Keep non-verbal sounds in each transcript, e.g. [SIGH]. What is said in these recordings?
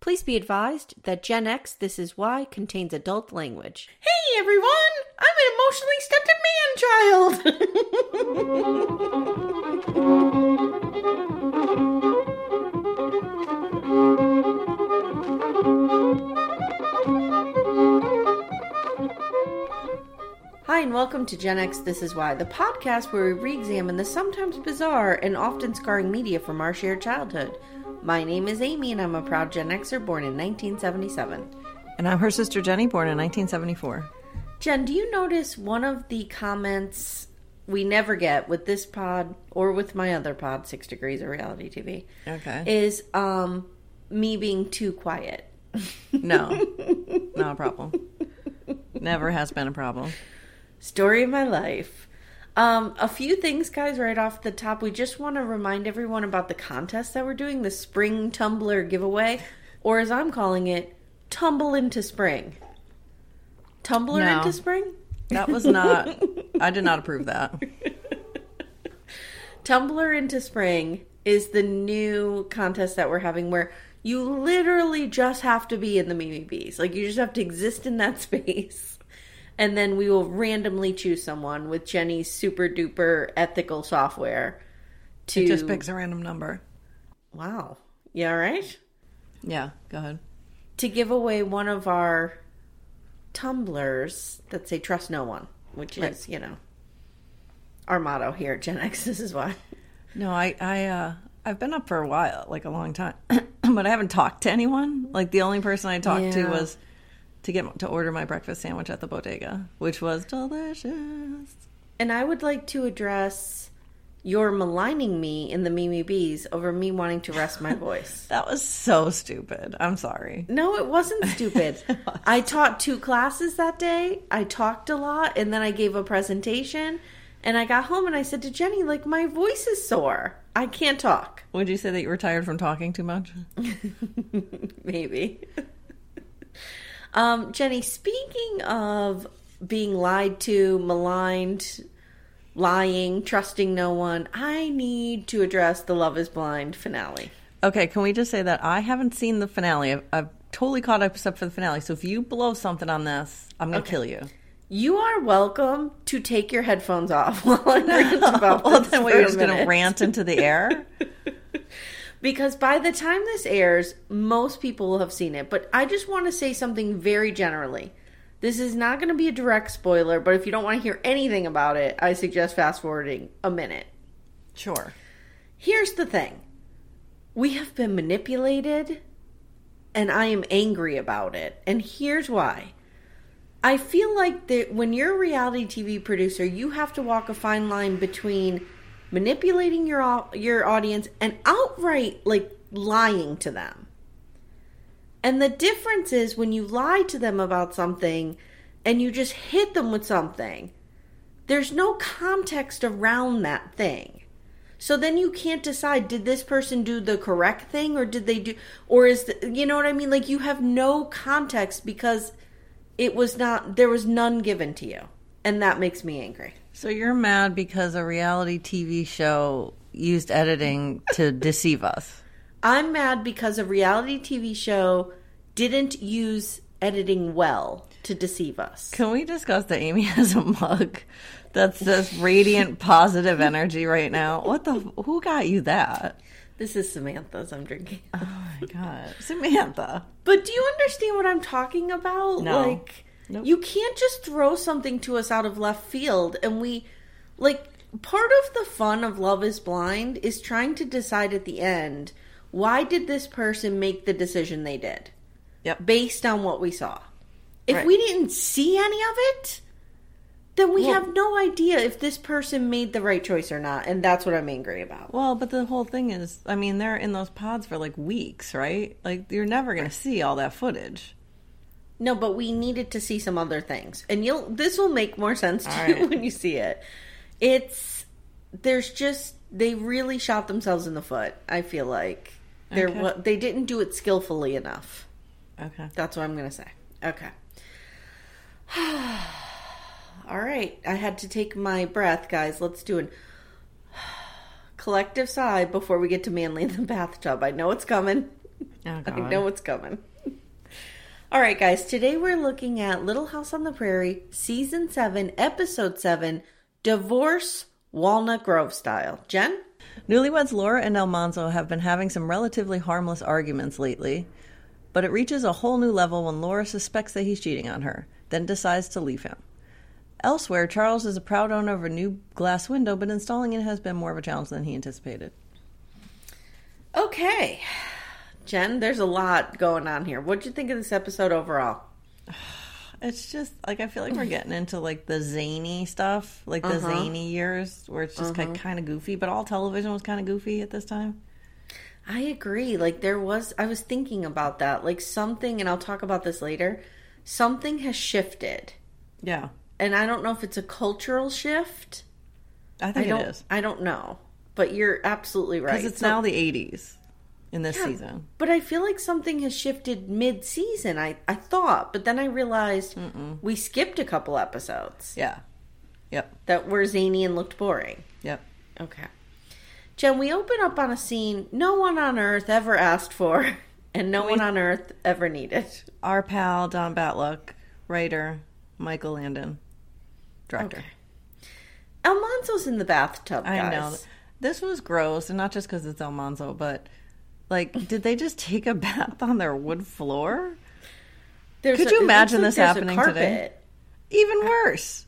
Please be advised that Gen X This Is Why contains adult language. Hey everyone, I'm an emotionally stunted man child. Hi, and welcome to Gen X This Is Why, the podcast where we re examine the sometimes bizarre and often scarring media from our shared childhood. My name is Amy, and I'm a proud Gen Xer born in 1977. And I'm her sister Jenny, born in 1974. Jen, do you notice one of the comments we never get with this pod or with my other pod, Six Degrees of Reality TV? Okay. Is um me being too quiet. No, [LAUGHS] not a problem. Never has been a problem. Story of my life. Um, a few things, guys, right off the top. We just want to remind everyone about the contest that we're doing, the spring tumbler giveaway, or as I'm calling it, tumble into spring. Tumbler No. into spring? That was not. [LAUGHS] I did not approve that. Tumbler into Spring is the new contest that we're having where you literally just have to be in the Mimi Bees. Like you just have to exist in that [LAUGHS] space. And then we will randomly choose someone with Jenny's super duper ethical software to It just picks a random number. Wow. Yeah, right? Yeah, go ahead. To give away one of our tumblers that say trust no one, which is, you know, our motto here at Gen X. [LAUGHS] This is why. No, I, I, uh, I've been up for a while, like a long time, [CLEARS THROAT] but I haven't talked to anyone. Like the only person I talked to was to get to order my breakfast sandwich at the bodega, which was delicious. And I would like to address your maligning me in the Mimi Bees over me wanting to rest my [LAUGHS] voice. That was so stupid. I'm sorry. No, it wasn't stupid. [LAUGHS] I taught two classes that day. I talked a lot and then I gave a presentation. And I got home and I said to Jenny, like, my voice is sore. I can't talk. Would you say that you were tired from talking too much? [LAUGHS] Maybe. Um, Jenny, speaking of being lied to, maligned, lying, trusting no one, I need to address the Love is Blind finale. Okay, can we just say that I haven't seen the finale? I've, I've totally caught up except for the finale. So if you blow something on this, I'm gonna kill you. You are welcome to take your headphones off [LAUGHS] while I [LAUGHS] rant about Well, this then we're just gonna rant into the air. [LAUGHS] Because by the time this airs, most people will have seen it. But I just want to say something very generally. This is not going to be a direct spoiler, but if you don't want to hear anything about it, I suggest fast forwarding a minute. Sure. Here's the thing we have been manipulated, and I am angry about it. And here's why. I feel like that when you're a reality TV producer, you have to walk a fine line between manipulating your your audience and outright like lying to them. And the difference is when you lie to them about something and you just hit them with something, there's no context around that thing. So then you can't decide did this person do the correct thing or did they do or is the, you know what I mean like you have no context because it was not there was none given to you and that makes me angry. So you're mad because a reality TV show used editing to [LAUGHS] deceive us. I'm mad because a reality TV show didn't use editing well to deceive us. Can we discuss that Amy [LAUGHS] has a mug that says radiant positive energy right now? What the who got you that? This is Samantha's I'm drinking. Oh my god. Samantha. But do you understand what I'm talking about? No. Like Nope. you can't just throw something to us out of left field and we like part of the fun of Love is Blind is trying to decide at the end why did this person make the decision they did Yep. based on what we saw. If Right. we didn't see any of it, then we Well- have no idea if this person made the right choice or not, and that's what I'm angry about. Well, but the whole thing is, I mean, they're in those pods for like weeks, right? Like you're never going to see all that footage. No, but we needed to see some other things, and you'll this will make more sense to All you right. when you see it. It's there's just they really shot themselves in the foot. I feel like there Okay. they didn't do it skillfully enough. Okay. That's what I'm gonna say. Okay. [SIGHS] All right, I had to take my breath, guys. Let's do an [SIGHS] collective sigh before we get to Manly in the bathtub. I know it's coming. Oh, I know it's coming. All right, guys. Today we're looking at Little House on the Prairie, season seven, episode seven, divorce, Walnut Grove style. Jen. Newlyweds Laura and Almanzo have been having some relatively harmless arguments lately, but it reaches a whole new level when Laura suspects that he's cheating on her, then decides to leave him. Elsewhere, Charles is a proud owner of a new glass window, but installing it has been more of a challenge than he anticipated. Okay, Jen. There's a lot going on here. What'd you think of this episode overall? [SIGHS] It's just like I feel like we're [SIGHS] getting into like the zany stuff, like the uh-huh. zany years where it's just like uh-huh. kind of goofy, but all television was kind of goofy at this time. I agree. Like there was, I was thinking about that. Like something, and I'll talk about this later. Something has shifted, Yeah, and I don't know if it's a cultural shift. I I think don't. it is I don't know, but you're absolutely right. because it's So- now the '80s in this Yeah, season. But I feel like something has shifted mid-season. I I thought, but then I realized we skipped a couple episodes Yeah, yep, that were zany and looked boring. yep. Okay. Jen, we open up on a scene no one on earth ever asked for [LAUGHS] and no one on earth ever needed. Our pal Don Balluck, writer Michael Landon, director. Okay. Almanzo's in the bathtub, guys. I know this was gross, and not just because it's Almanzo, but like, did they just take a [LAUGHS] bath on their wood floor? There's Could a- you imagine this a happening today? Even worse.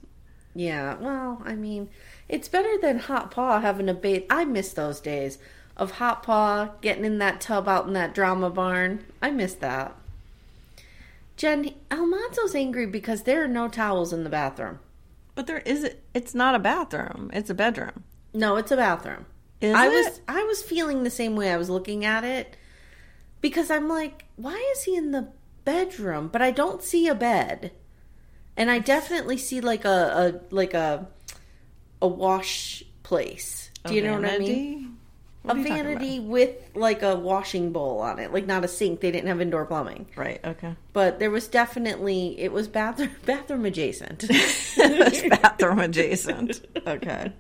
Yeah, well, I mean, it's better than Hot Paw having a bathe. I miss those days of Hot Paw getting in that tub out in that drama barn. I miss that. Jen, Almanzo's angry because there are no towels in the bathroom. But there is it's not a bathroom; it's a bedroom. No, it's a bathroom. Is I it? was I was feeling the same way I was looking at it because I'm like, why is he in the bedroom? But I don't see a bed. And I definitely see like a, a like a a wash place. Do you know what I mean? What a are you talking vanity with like a washing bowl on it, like not a sink. They didn't have indoor plumbing. Right. Okay. but there was definitely it was bathroom [LAUGHS] bathroom adjacent. [LAUGHS] it's bathroom adjacent. [LAUGHS] Okay.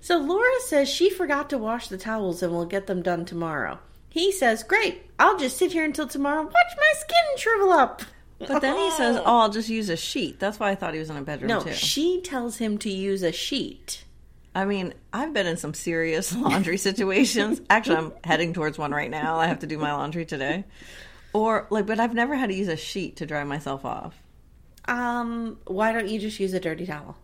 So Laura says she forgot to wash the towels and will get them done tomorrow. He says, "Great, I'll just sit here until tomorrow. and Watch my skin shrivel up." But then he says, "Oh, I'll just use a sheet." That's why I thought he was in a bedroom "No." too. She tells him to use a sheet. I mean, I've been in some serious [LAUGHS] laundry situations. Actually, I'm heading towards one right now. I have to do my laundry today. Or like, but I've never had to use a sheet to dry myself off. Um, why don't you just use a dirty towel?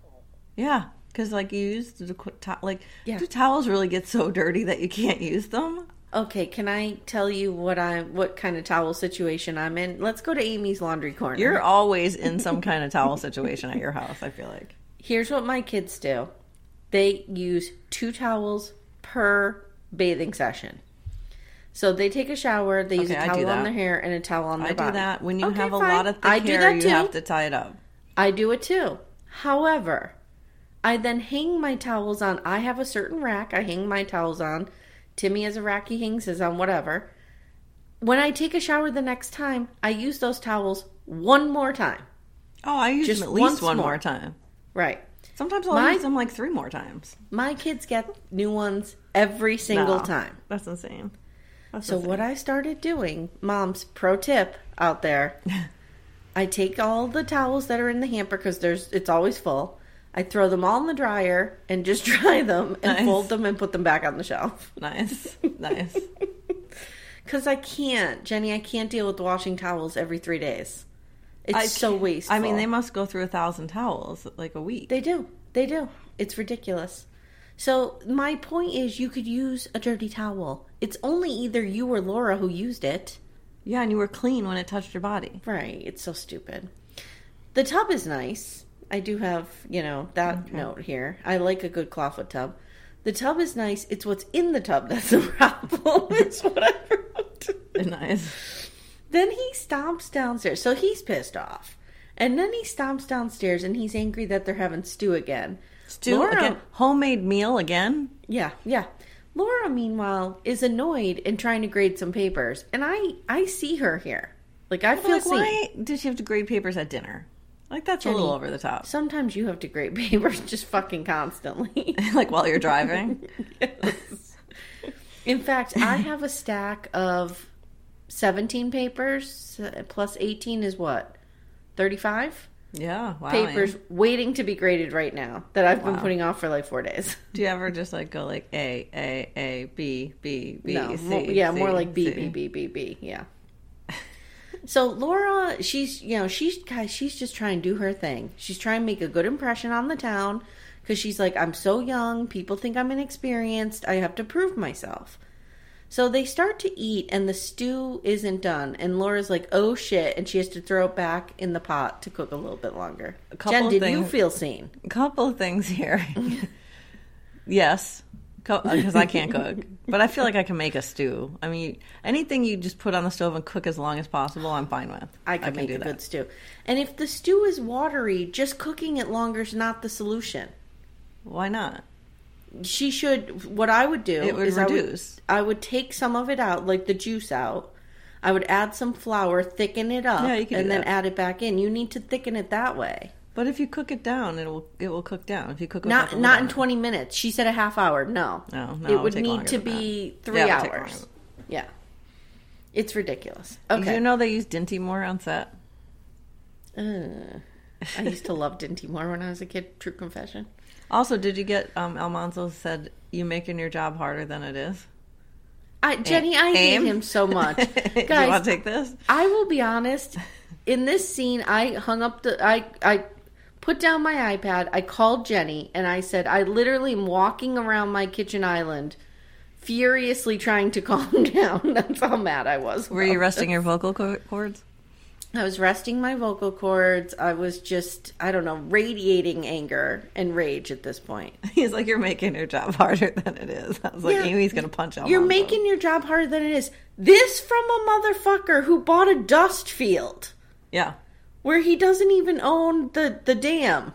Yeah, because like you use the to- like, Yeah. do towels really get so dirty that you can't use them? Okay, can I tell you what I what kind of towel situation I'm in? Let's go to Amy's laundry corner. You're [LAUGHS] always in some kind of towel situation at your house. I feel like. Here's what my kids do. They use two towels per bathing session. So they take a shower, they use Okay, a I towel on their hair and a towel on their body. I do that when you Okay, have a lot of thick I do hair. that You have to tie it up. I do it too. However, I then hang my towels on. I have a certain rack I hang my towels on. Timmy has a rack he hangs his on, whatever. When I take a shower the next time, I use those towels one more time. Oh, I use Just them at least one more. more time. Right. Sometimes I'll My- use them like three more times. My kids get new ones every single No, time. That's insane. That's So insane. what I started doing, mom's pro tip out there, [LAUGHS] I take all the towels that are in the hamper because there's it's always full. I throw them all in the dryer and just [LAUGHS] dry them and Nice. fold them and put them back on the shelf. Nice, nice. [LAUGHS] Because I can't, Jenny, I can't deal with washing towels every three days. It's I so wasteful. I mean, they must go through a thousand towels like a week. They do. They do. It's ridiculous. So my point is, you could use a dirty towel. It's only either you or Laura who used it. Yeah, and you were clean when it touched your body. Right. It's so stupid. The tub is nice. I do have, you know, that note here. I like a good clawfoot tub. The tub is nice. It's what's in the tub that's the [LAUGHS] problem. it's what I wrote. Nice. Then he stomps downstairs. So he's pissed off. And then he stomps downstairs and he's angry that they're having stew again. Stew Laura- again. Homemade meal again. Yeah, yeah. Laura, meanwhile, is annoyed and trying to grade some papers. And I I see her here. Like I feel Like, seen. why did she have to grade papers at dinner? Like that's a little over the top. Sometimes you have to grade [LAUGHS] papers just fucking constantly. [LAUGHS] like while you're driving. [LAUGHS] In fact, I have a stack of 17 papers plus 18 is what? 35 yeah. Wow. papers man. waiting to be graded right now that I've been putting off for like 4 days. Do you ever just like go like A A A B B B no, C, more, yeah, more C, like B C? B B B B, yeah. So Laura, she's you know she's guys, she's just trying to do her thing. She's trying to make a good impression on the town because she's like, I'm so young. People think I'm inexperienced. I have to prove myself. So they start to eat, and the stew isn't done. And Laura's like, "Oh shit!" And she has to throw it back in the pot to cook a little bit longer. couple Jen, did you feel seen? A couple of things here. [LAUGHS] yes, because uh, I can't cook, but I feel like I can make a stew. I mean, anything you just put on the stove and cook as long as possible, I'm fine with. I can, make do a that. good stew. And if the stew is watery, just cooking it longer is not the solution. Why not? she should what i would do It would is reduce. I, would, I would take some of it out like the juice out i would add some flour thicken it up Yeah, you can do and then that. add it back in you need to thicken it that way But if you cook it down, it will it will cook down. If you cook it not with not in 20 minutes she said a half hour no No, no, it it would need to be that. three Yeah, hours yeah it's ridiculous Did okay you know they use Dinty Moore on set? Ugh. i used to love dinty moore when i was a kid true confession Also, did you get um, Almanzo said you making your job harder than it is? I, Jenny, I hate him so much. do [LAUGHS] you Guys, want to take this? I will be honest. In this scene, I hung up the I I put down my iPad. I called Jenny and I said I literally am walking around my kitchen island, furiously trying to [LAUGHS] calm down. That's how mad I was. Were you resting this. your vocal cords? I was resting my vocal cords. I was just I don't know radiating anger and rage at this point. [LAUGHS] He's like, you're making your job harder than it is. I was like, Yeah. Amy's gonna punch out. You're making your job harder than it is. This from a motherfucker who bought a dust field. yeah. Where he doesn't even own the the dam.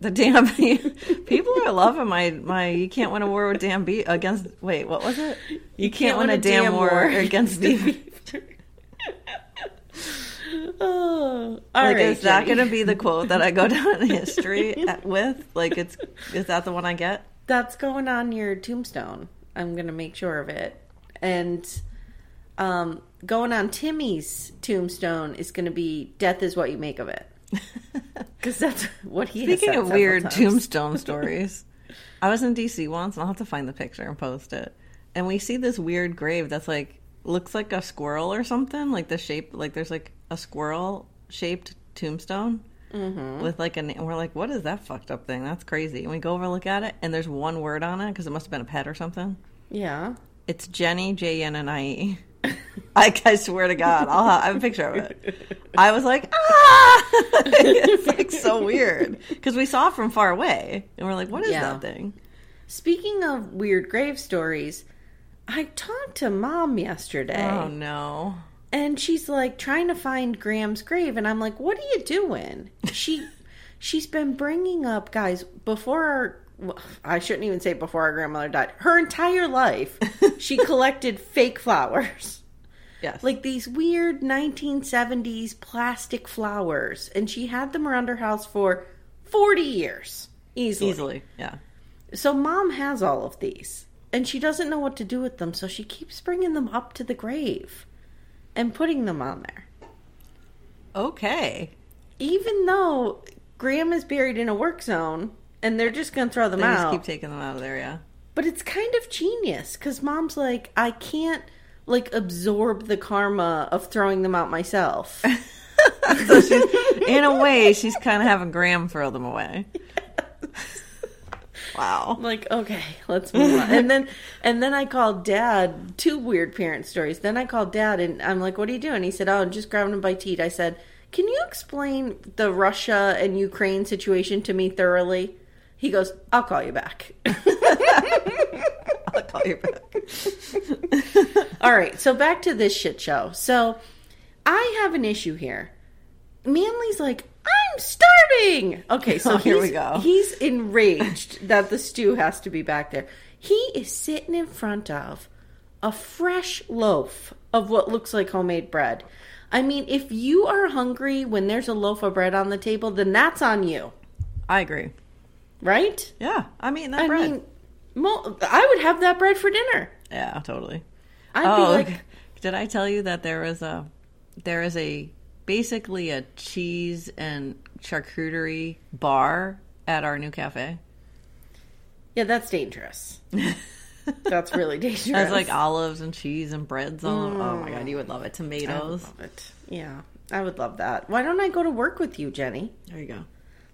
The damn [LAUGHS] people are loving my my. You can't win a war with damn beef against. Wait, what was it? You, can't, win, a damn, war, [LAUGHS] against beef. oh, [LAUGHS] all Like, right, is that going to be the quote that I go down in history at, with? Like, it's is that the one I get? That's going on your tombstone. I'm gonna make sure of it. And um, going on Timmy's tombstone is gonna be "Death is what you make of it," [LAUGHS] because that's what he. has Speaking of weird times. tombstone [LAUGHS] stories, I was in DC once, and I'll have to find the picture and post it. And we see this weird grave that's like looks like a squirrel or something. Like the shape, like there's like a squirrel shaped tombstone Mm-hmm. with like a. And we're like, what is that fucked up thing? That's crazy. And we go over and look at it, and there's one word on it because it must have been a pet or something. Yeah. It's Jenny J N N I E. [LAUGHS] I, I swear to God, I'll have, I have a picture of it. I was like, ah! [LAUGHS] it's like so weird because we saw it from far away, and we're like, what is Yeah. that thing? Speaking of weird grave stories, I talked to mom yesterday. Oh no! and she's like trying to find Graham's grave and I'm like what are you doing she [LAUGHS] she's been bringing up guys before our well, I shouldn't even say before our grandmother died. Her entire life she [LAUGHS] collected fake flowers. Yes, like these weird 1970s plastic flowers. And she had them around her house for 40 years. Easily. Easily, yeah. so mom has all of these. And she doesn't know what to do with them. So she keeps bringing them up to the grave and putting them on there. Okay, even though graham is buried in a work zone and they're just going to throw them they just out keep taking them out of there. Yeah, but it's kind of genius because mom's like i can't like absorb the karma of throwing them out myself [LAUGHS] so she's in a way she's kind of having Graham throw them away. [LAUGHS] Wow. I'm like, okay, let's move on. And then and then I called dad, two weird parent stories. Then I called dad and I'm like, what are you doing? He said, Oh, I'm just grabbing a bite to eat. I said, Can you explain the Russia and Ukraine situation to me thoroughly? He goes, I'll call you back. [LAUGHS] I'll call you back. [LAUGHS] All right, so back to this shit show. So I have an issue here. Manly's like, I'm starving. Okay, so [LAUGHS] Oh, here we go. He's enraged that the stew has to be back there. He is sitting in front of a fresh loaf of what looks like homemade bread. I mean, if you are hungry when there's a loaf of bread on the table, then that's on you, I agree. Right? Yeah, I mean that bread I bread. mean, mo- I would have that bread for dinner. yeah, totally. I'd oh, be like, okay. [LAUGHS] did I tell you that there is a there is a basically a cheese and charcuterie bar at our new cafe? yeah, that's dangerous. [LAUGHS] that's really dangerous. Has like olives and cheese and breads on. Oh my mm. god, you would love it. I would Tomatoes. love it. Yeah, I would love that. Why don't I go to work with you, Jenny? There you go.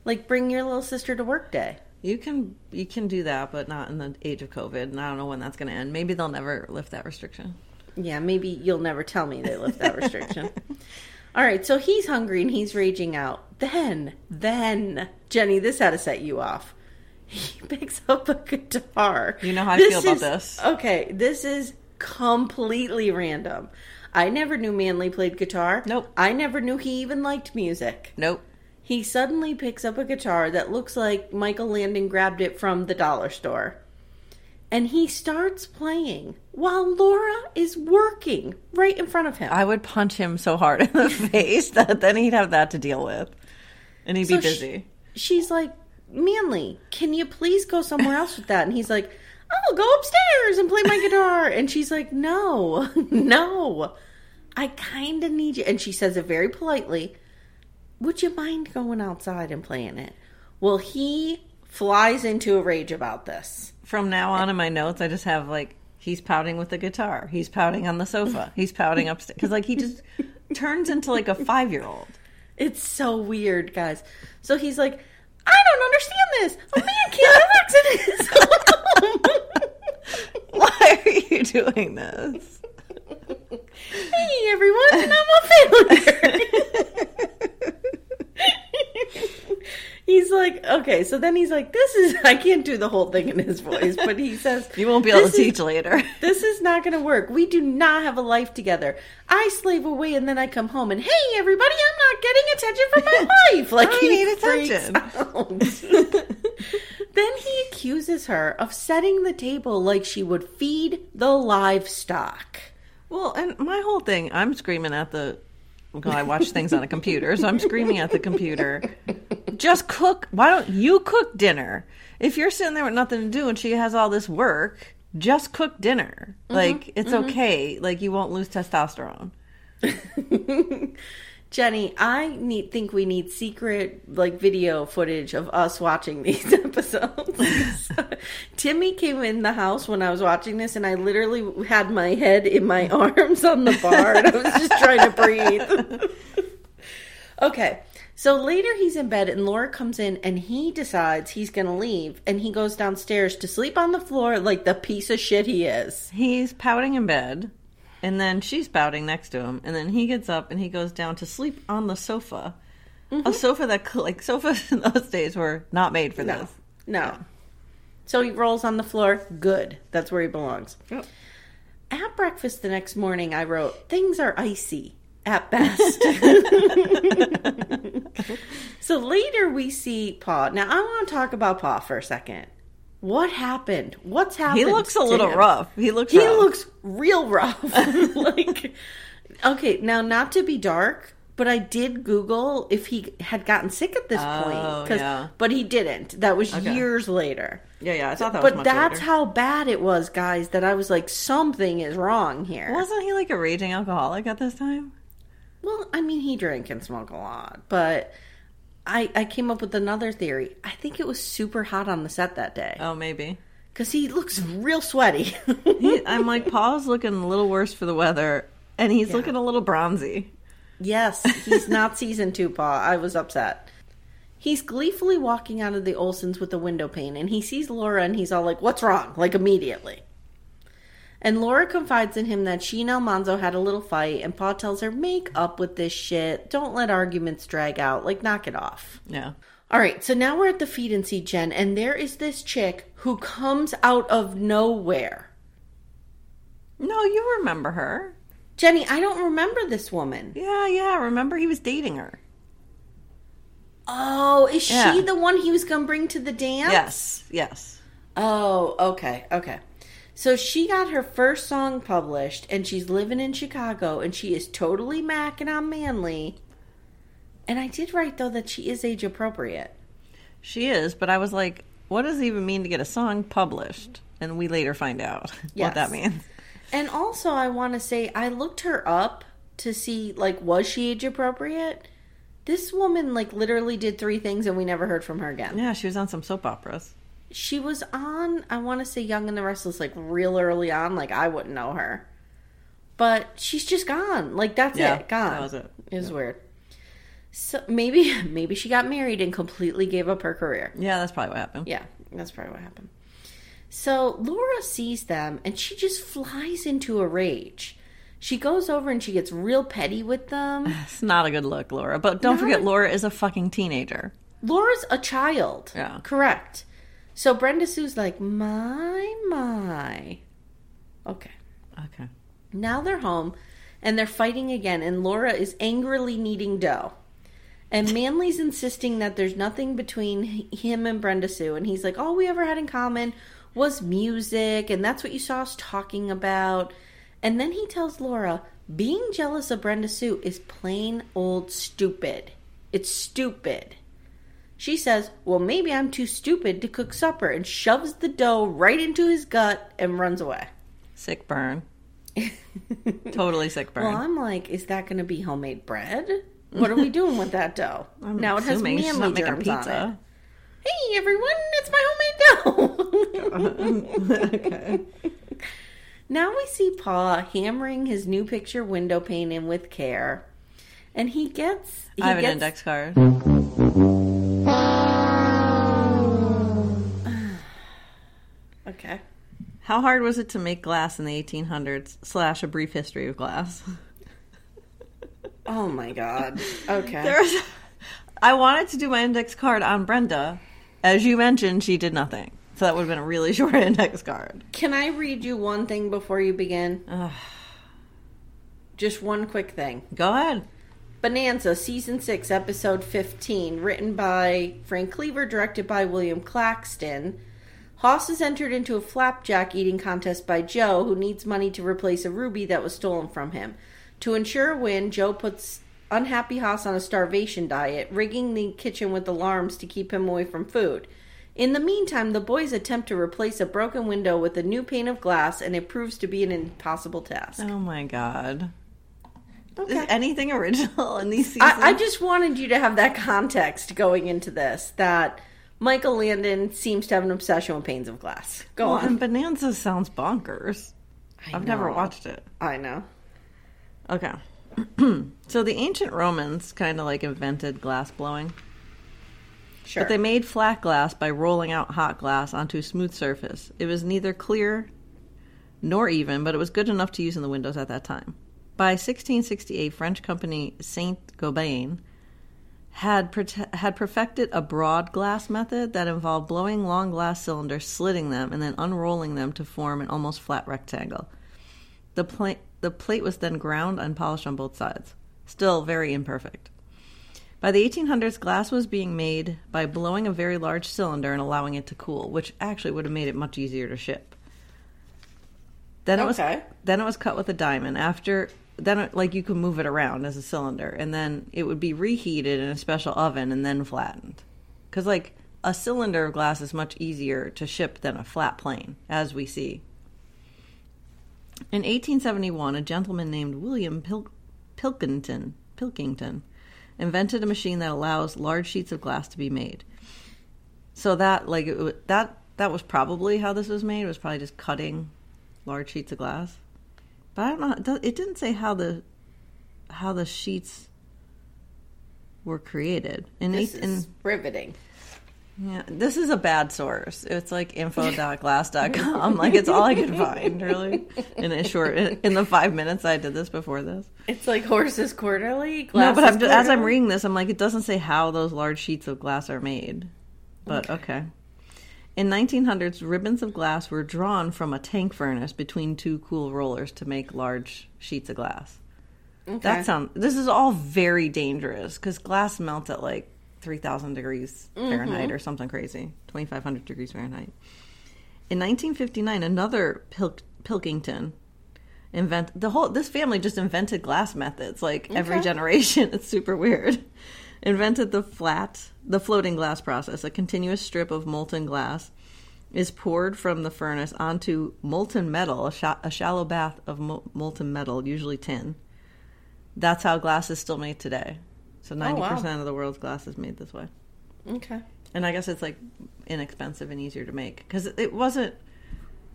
Like, bring your little sister to work day. You can you can do that, but not in the age of COVID. And I don't know when that's going to end. Maybe they'll never lift that restriction. Yeah, maybe you'll never tell me they lift that restriction. [LAUGHS] All right, so he's hungry and he's raging out. Then, then, Jenny, this had to set you off. He [LAUGHS] picks up a guitar. You know how I feel about is- this. Okay, this is completely random. I never knew Manly played guitar. Nope. I never knew he even liked music. Nope. He suddenly picks up a guitar that looks like Michael Landon grabbed it from the dollar store. And he starts playing while Laura is working right in front of him. I would punch him so hard in the [LAUGHS] face that then he'd have that to deal with, and he'd So be busy. she's like, Manly, can you please go somewhere else with that? And he's like, I'll go upstairs and play my guitar. And she's like, No, [LAUGHS] no, I kind of need you. And she says it very politely Would you mind going outside and playing it? Well, he flies into a rage about this. From now on, in my notes, I just have like he's pouting with the guitar, he's pouting on the sofa, he's pouting upstairs because like he just [LAUGHS] turns into like a five year old. It's so weird, guys. So he's like, I don't understand this. A man can't have accidents. [LAUGHS] Why are you doing this? hey, everyone, and I'm a failure. Like, okay, so then he's like, this is, [LAUGHS] I can't do the whole thing in his voice, but he says, [LAUGHS] You won't be able to "This is- teach later. [LAUGHS] This is not going to work. We do not have a life together. I slave away and then I come home and, hey, everybody, I'm not getting attention from my wife. Like, I he need attention. then he accuses her of setting the table like she would feed the livestock. Well, and my whole thing, I'm screaming at the. I watch things on a computer, so I'm screaming at the computer. Just cook. Why don't you cook dinner? If you're sitting there with nothing to do and she has all this work, just cook dinner. Mm-hmm. Like it's mm-hmm. okay. Like you won't lose testosterone. [LAUGHS] Jenny, I need think we need secret like video footage of us watching [LAUGHS] these episodes. [LAUGHS] Timmy came in the house when I was watching this, and I literally had my head in my [LAUGHS] arms on the bar, and I was just trying to breathe. okay, so later he's in bed, and Laura comes in, and he decides he's going to leave, and he goes downstairs to sleep on the floor like the piece of shit he is. He's pouting in bed, and then she's pouting next to him, and then he gets up and he goes down to sleep on the sofa. A mm-hmm. sofa that like sofas in those days were not made for No, this. no. So he rolls on the floor. Good. That's where he belongs. Yep. At breakfast the next morning, I wrote, Things are icy at best. [LAUGHS] so later we see Paul. Now I want to talk about Paul for a second. What happened? What's happened? He looks a little him? rough. He looks He rough. looks real rough. [LAUGHS] [LAUGHS] like, okay, now not to be dark, but I did Google if he had gotten sick at this Oh, point. yeah. But he didn't. That was Okay. years later. Yeah, yeah. I thought that was But that's later. how bad it was, guys, that I was like, something is wrong here. Wasn't he like a raging alcoholic at this time? Well, I mean, he drank and smoked a lot, but I I came up with another theory. I think it was super hot on the set that day Oh, maybe. because he looks real sweaty. [LAUGHS] He, I'm like, Paul's looking a little worse for the weather, and he's looking a little bronzy. yes, he's not [LAUGHS] season two, Paul. I was upset. He's gleefully walking out of the Olesons with the window pane, and he sees Laura, and he's all like, "What's wrong?" Like immediately. And Laura confides in him that she and Almanzo had a little fight, and Pa tells her, "Make up with this shit. Don't let arguments drag out. Like, knock it off." Yeah. All right, so now we're at the feed and see Jen, and there is this chick who comes out of nowhere. No, you remember her. Jenny, I don't remember this woman. Yeah, yeah. Remember he was dating her. Oh, is Yeah. she the one he was going to bring to the dance? Yes, yes. Oh, okay, okay. So she got her first song published, and she's living in Chicago, and she is totally macking on Manly. And I did write though that she is age appropriate. She is, but I was like, what does it even mean to get a song published? And we later find out Yes. [LAUGHS] what that means. And also, I want to say I looked her up to see like was she age appropriate. This woman like literally did three things, and we never heard from her again. Yeah, she was on some soap operas. She was on, I want to say Young and the Restless, like real early on. Like I wouldn't know her, but she's just gone. Like that's Yeah, it, gone. that was it. It was weird. So maybe, [LAUGHS] maybe she got married and completely gave up her career. Yeah, that's probably what happened. Yeah, that's probably what happened. So Laura sees them and she just flies into a rage. She goes over and she gets real petty with them. [LAUGHS] It's not a good look, Laura. But don't Not forget, a- Laura is a fucking teenager. Laura's a child. Yeah. Correct. So Brenda Sue's like, my, my. Okay. Okay. Now they're home and they're fighting again, and Laura is angrily kneading dough. And Manly's insisting that there's nothing between him and Brenda Sue. And he's like, all we ever had in common was music, and that's what you saw us talking about. And then he tells Laura, being jealous of Brenda Sue is plain old stupid. It's stupid. She says, Well, maybe I'm too stupid to cook supper, and shoves the dough right into his gut and runs away. Sick burn. totally sick [LAUGHS] burn. Well, I'm like, is that going to be homemade bread? What are we doing with that dough? [LAUGHS] I'm now it has manly germs on it. pizza. Hey everyone, it's my homemade dough. okay. [LAUGHS] Now we see Pa hammering his new picture window pane in with care, and he gets. He I have an index card. Okay. How hard was it to make glass in the 1800s? Slash a brief history of glass. Oh my God. Okay. I wanted to do my index card on Brenda. As you mentioned, she did nothing. So that would have been a really [LAUGHS] short index card. Can I read you one thing before you begin? Just one quick thing. Go ahead. Bonanza, Season 6, Episode 15, written by Frank Cleaver, directed by William Claxton. Hoss is entered into a flapjack eating contest by Joe, who needs money to replace a ruby that was stolen from him. To ensure a win, Joe puts unhappy Hoss on a starvation diet, rigging the kitchen with alarms to keep him away from food. In the meantime, the boys attempt to replace a broken window with a new pane of glass, and it proves to be an impossible task. Oh my god. Okay. Is anything original in these seasons? I, I just wanted you to have that context going into this that Michael Landon seems to have an obsession with panes of glass. Go Well, on. and Bonanza sounds bonkers. I I've never watched it. I know. Okay. [CLEARS THROAT] so the ancient Romans kind of like invented glass blowing. Sure. But they made flat glass by rolling out hot glass onto a smooth surface. It was neither clear nor even, but it was good enough to use in the windows at that time. By 1668, French company Saint Gobain had prote- had perfected a broad glass method that involved blowing long glass cylinders, slitting them, and then unrolling them to form an almost flat rectangle. The plate the plate was then ground and polished on both sides. Still very imperfect. By the 1800s, glass was being made by blowing a very large cylinder and allowing it to cool, which actually would have made it much easier to ship. Then it Okay. was then it was cut with a diamond. After then, like you could move it around as a cylinder, and then it would be reheated in a special oven and then flattened. Because like a cylinder of glass is much easier to ship than a flat plane, as we see. In 1871, a gentleman named William Pil- Pilkington Pilkington invented a machine that allows large sheets of glass to be made. So that like it, that that was probably how this was made. It was probably just cutting large sheets of glass. But I don't know. It didn't say how the how the sheets were created. In, This eight, is in riveting. yeah, this is a bad source. It's like info.glass.com. [LAUGHS] like it's all I could find, really. In a short, in, the five minutes I did this before this. It's like horses quarterly. No, but I'm, as I'm reading this, I'm like, it doesn't say how those large sheets of glass are made. But okay. In 1900s, ribbons of glass were drawn from a tank furnace between two cool rollers to make large sheets of glass. Okay. That sounds. This is all very dangerous because glass melts at like 3,000 degrees mm-hmm. Fahrenheit or something crazy, 2,500 degrees Fahrenheit. In 1959, another Pil- Pilkington invent the whole. This family just invented glass methods. Like every generation, [LAUGHS] it's super weird. Invented the flat, the floating glass process. A continuous strip of molten glass is poured from the furnace onto molten metal, a, sha- a shallow bath of mo- molten metal, usually tin. That's how glass is still made today. So oh, ninety wow. percent of the world's glass is made this way, Okay. and I guess it's like inexpensive and easier to make because it wasn't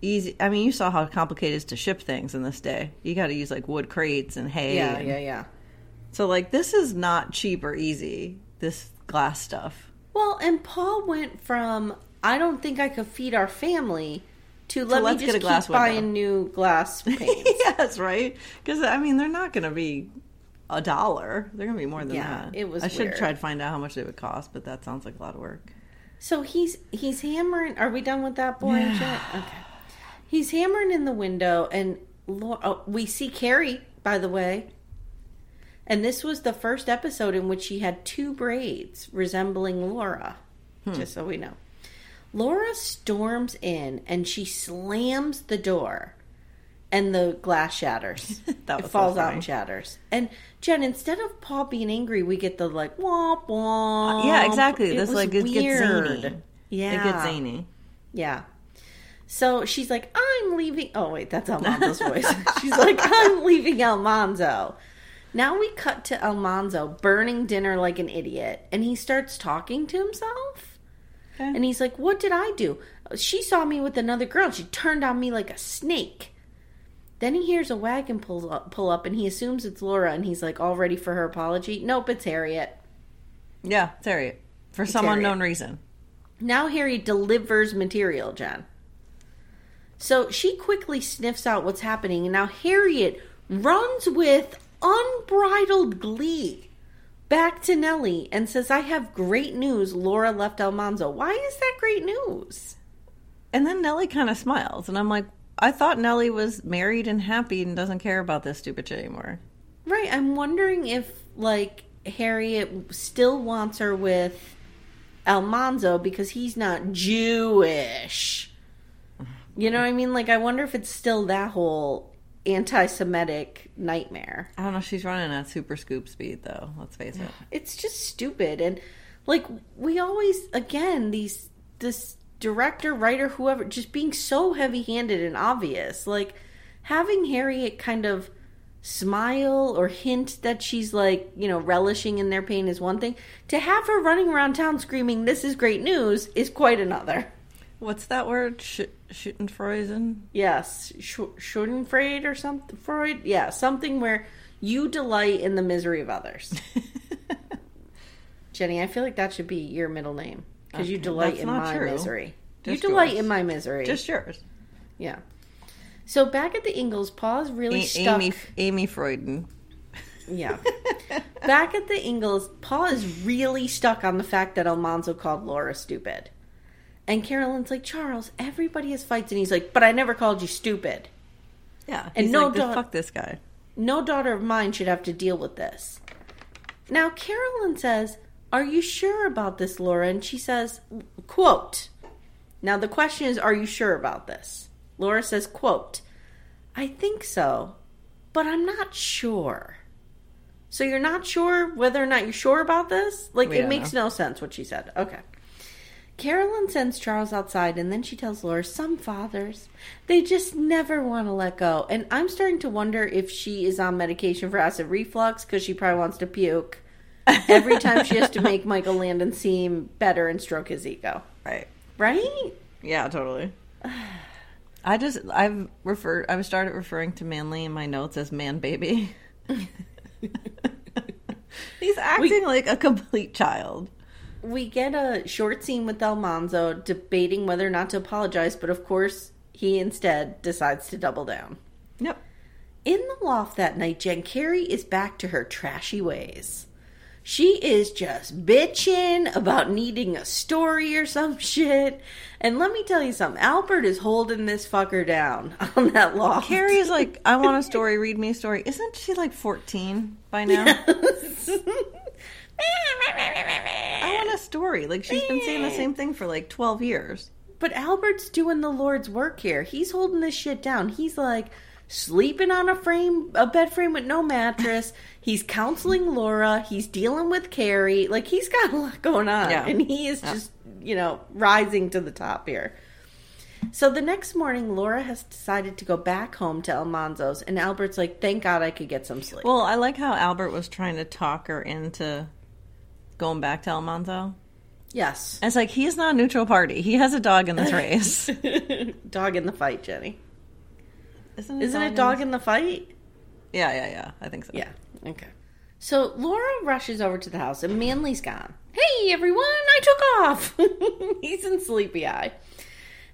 easy. I mean, you saw how complicated it is to ship things in this day. You got to use like wood crates and hay. Yeah, and- yeah, yeah. So like this is not cheap or easy. This glass stuff. Well, and Paul went from I don't think I could feed our family to let me get just a glass keep buying window. new glass [LAUGHS] panes. yes, right. Because I mean, they're not going to be a dollar. They're going to be more than Yeah, that. it was I should try to find out how much it would cost, but that sounds like a lot of work. So he's he's hammering. Are we done with that boy? shit? Okay. He's hammering in the window, and Lau- oh, we see Carrie. By the way, and this was the first episode in which she had two braids resembling Laura. Hmm. Just so we know, Laura storms in and she slams the door, and the glass shatters. [LAUGHS] That it was so falls out and shatters. And Jen, instead of Paul being angry, we get the like womp womp. Uh, yeah, exactly. It This like it gets weird. zany. Yeah, It gets zany. Yeah. So she's like, I'm leaving. Oh, wait, that's Almanzo's [LAUGHS] voice. She's like, I'm leaving Almanzo. Now we cut to Almanzo burning dinner like an idiot, and he starts talking to himself. Okay. And he's like, What did I do? She saw me with another girl. She turned on me like a snake. Then he hears a wagon pull up, pull up, and he assumes it's Laura, and he's like, All ready for her apology? Nope, it's Harriet. Yeah, it's Harriet. For some Harriet. unknown reason. Now Harriet delivers material, Jen. So she quickly sniffs out what's happening, and now Harriet runs with unbridled glee back to Nellie and says, I have great news. Laura left Almanzo. Why is that great news? And then Nellie kind of smiles, and I'm like, I thought Nellie was married and happy and doesn't care about this stupid shit anymore. Right. I'm wondering if, like, Harriet still wants her with Almanzo because he's not Jewish. You know what I mean? Like, I wonder if it's still that whole anti Semitic nightmare. I don't know. She's running at super scoop speed, though. Let's face it. It's just stupid. And, like, we always, again, these, this director, writer, whoever, just being so heavy handed and obvious. Like, having Harriet kind of smile or hint that she's like, you know, relishing in their pain is one thing. To have her running around town screaming, This is great news, is quite another. What's that word? Sh- Schutenfreusen? Yes, Sch- Schadenfreude or something. Freud, yeah, something where you delight in the misery of others. [LAUGHS] Jenny, I feel like that should be your middle name because you delight in my true. misery. Just you delight yours. in my misery. Just yours. yeah. So back at the Ingalls, Paul is really A- stuck. Amy, Amy Freuden. Yeah. [LAUGHS] Back at the Ingalls, Paul is really stuck on the fact that Almanzo called Laura stupid. And Caroline's like, Charles, everybody has fights. And he's like, but I never called you stupid. Yeah. And no like, "This- fuck this guy. No daughter of mine should have to deal with this. Now, Caroline says, Are you sure about this, Laura? And she says, quote. Now, the question is, Are you sure about this? Laura says, quote, I think so, but I'm not sure. So you're not sure whether or not you're sure about this? Like, We it makes know. no sense what she said. Okay. Caroline sends Charles outside and then she tells Laura, some fathers, they just never want to let go. And I'm starting to wonder if she is on medication for acid reflux because she probably wants to puke every time she has to [LAUGHS] make Michael Landon seem better and stroke his ego. Right. Right? Yeah, totally. [SIGHS] I just I've referred I've started referring to Manly in my notes as man baby. [LAUGHS] [LAUGHS] He's acting like a complete child. We get a short scene with Almanzo debating whether or not to apologize, but of course, he instead decides to double down. Yep. In the loft that night, Jen Carrie is back to her trashy ways. She is just bitching about needing a story or some shit. And let me tell you something Albert is holding this fucker down [LAUGHS] on that loft. Carrie is like, I want a story, [LAUGHS] read me a story. Isn't she like 14 by now? [LAUGHS] I want a story. Like, she's been saying the eh. same thing for like 12 years. But Albert's doing the Lord's work here. He's holding this shit down. He's like sleeping on a frame, a bed frame with no mattress. [LAUGHS] he's counseling Laura. He's dealing with Carrie. Like he's got a lot going on, Yeah. and he is just you know rising to the top here. So the next morning, Laura has decided to go back home to Almanzo's, and Albert's like, "Thank God I could get some sleep." Well, I like how Albert was trying to talk her into going back to Almanzo. yes, And It's like he's not a neutral party. He has a dog in this [LAUGHS] race. [LAUGHS] dog in the fight, Jenny. Isn't Isn't it dog in the fight? Yeah, yeah, yeah. I think so. Yeah. Okay. So Laura rushes over to the house and Manly's gone. Hey everyone, I took off. [LAUGHS] He's in Sleepy Eye.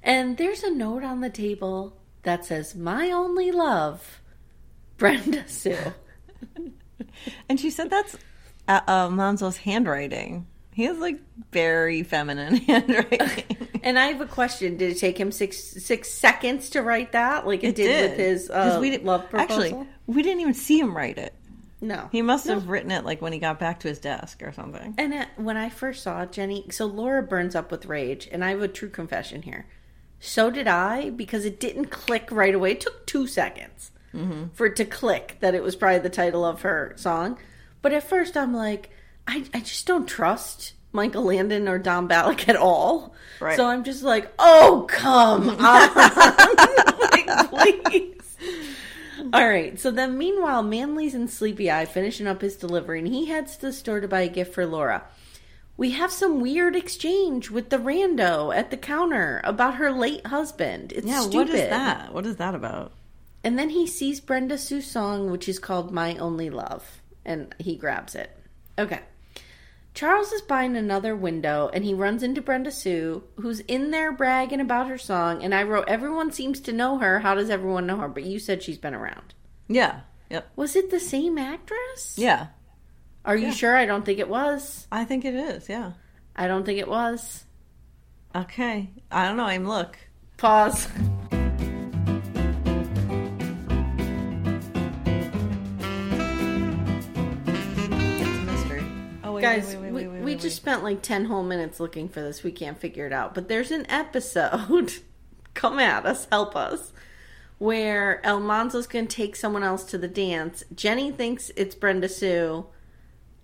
And there's a note on the table that says, My only love, Brenda Sue. And she said that's uh, uh, Manzo's handwriting. He has like very feminine [LAUGHS] handwriting. and I have a question. Did it take him six six seconds to write that? Like it, did, with his uh, we didn't- love proposal? Actually, we didn't even see him write it. no. He must have written it like when he got back to his desk or something. And uh, when I first saw Jenny, so Laura burns up with rage, and I have a true confession here. So did I, because it didn't click right away. It took two seconds for it to click that it was probably the title of her song. But at first, I'm like, I, I just don't trust Michael Landon or Don Balluck at all. Right. So I'm just like, oh, come [LAUGHS] on. like, please. All right. So then, meanwhile, Manly's in Sleepy Eye finishing up his delivery, and he heads to the store to buy a gift for Laura. We have some weird exchange with the rando at the counter about her late husband. It's Yeah, stupid. what is that? What is that about? And then he sees Brenda Sue's song, which is called My Only Love, and he grabs it. Okay. Charles is buying another window and he runs into Brenda Sue, who's in there bragging about her song. And I wrote, Everyone seems to know her. How does everyone know her? But you said she's been around. Yeah. Yep. Was it the same actress? Yeah. Are you sure? I don't think it was. I think it is. Yeah. I don't think it was. Okay. I don't know. I'm look. Pause. Wait, Guys, wait, wait, we, wait, wait, we wait, just wait. spent like 10 whole minutes looking for this. We can't figure it out. But there's an episode, [LAUGHS] come at us, help us, where Almanzo's going to take someone else to the dance. Jenny thinks it's Brenda Sue.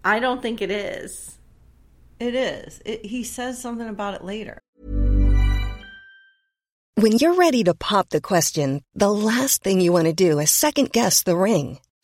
I don't think it is. It is. It, he says something about it later. When you're ready to pop the question, the last thing you want to do is second guess the ring.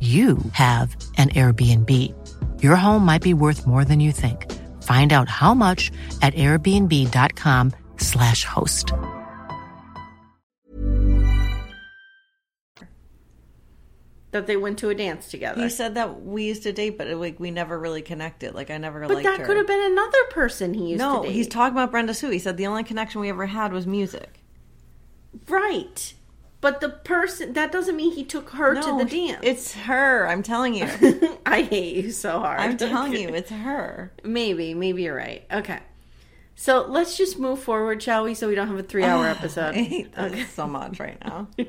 you have an Airbnb. Your home might be worth more than you think. Find out how much at airbnb.com/slash host. That they went to a dance together. He said that we used to date, but like we never really connected. Like I never but liked that her. could have been another person he used no, to date. he's talking about Brenda Sue. He said the only connection we ever had was music. right. But the person that doesn't mean he took her to the dance. It's her. I'm telling you. [LAUGHS] I hate you so hard. I'm telling you, it's her. Maybe, maybe you're right. Okay. So let's just move forward, shall we? So we don't have a three hour ah, episode. I hate this so much right now. [LAUGHS]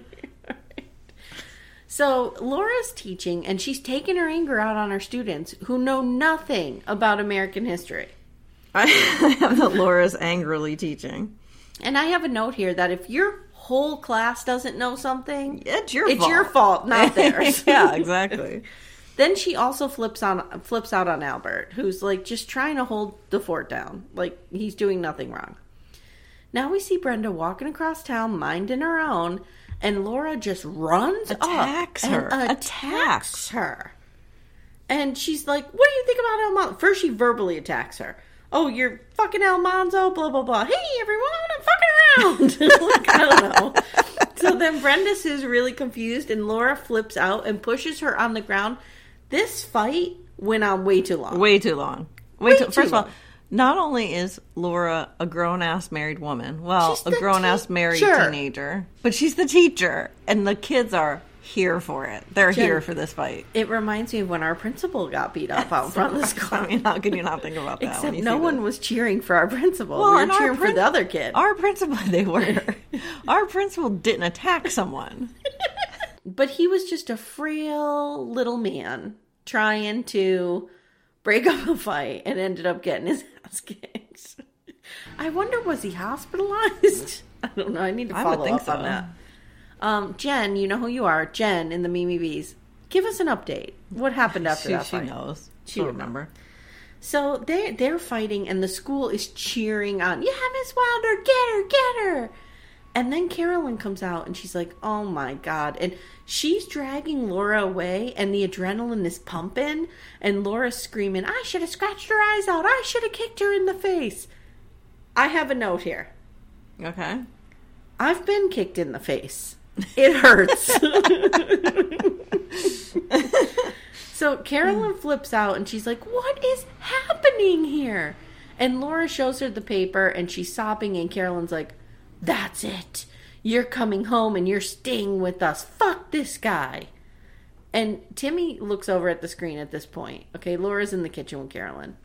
So Laura's teaching, and she's taking her anger out on her students who know nothing about American history. [LAUGHS] I have that Laura's angrily teaching. And I have a note here that if your whole class doesn't know something, It's your it's fault. your fault, not [LAUGHS] theirs. yeah, exactly. Then she also flips on flips out on Albert, who's like just trying to hold the fort down, like he's doing nothing wrong. Now we see Brenda walking across town, minding her own, and Laura just runs Attacks up her. and attacks her. And she's like, "What do you think about Almanzo?" First, she verbally attacks her. Oh, you're fucking Almanzo, blah blah blah. Hey everyone, I'm fucking around. [LAUGHS] like, I don't know. so then Brenda is really confused, and Laura flips out and pushes her on the ground. This fight went on way too long. Way too long. Way, Way too, too First of all, not only is Laura a grown ass married woman, well, She's a grown ass married teacher. teenager, but she's the teacher, and the kids are here for it. They're Jen, here for this fight. It reminds me of when our principal got beat up out in front of the school. I mean, how can you not think about that? Except no one this? was cheering for our principal. Well, we were cheering for the other kid. Our principal, [LAUGHS] they were. [LAUGHS] our principal didn't attack someone. [LAUGHS] But he was just a frail little man trying to break up a fight and ended up getting his ass kicked. I wonder, was he hospitalized? I don't know. I need to I follow would think up on so. that. Um, Jen, you know who you are. Jen in the Mimi Bees. Give us an update. What happened after She, that she fight? knows. She She'll remember. So they they're fighting, and the school is cheering on. Yeah, Miss Wilder, get her, get her. And then Caroline comes out, and she's like, "Oh my god!" And she's dragging Laura away, and the adrenaline is pumping, and Laura's screaming, "I should have scratched her eyes out. I should have kicked her in the face." I have a note here. Okay. I've been kicked in the face. It hurts. [LAUGHS] so Caroline flips out and she's like, What is happening here? And Laura shows her the paper and she's sobbing, and Caroline's like, That's it. You're coming home and you're staying with us. Fuck this guy. And Timmy looks over at the screen at this point. Okay, Laura's in the kitchen with Caroline.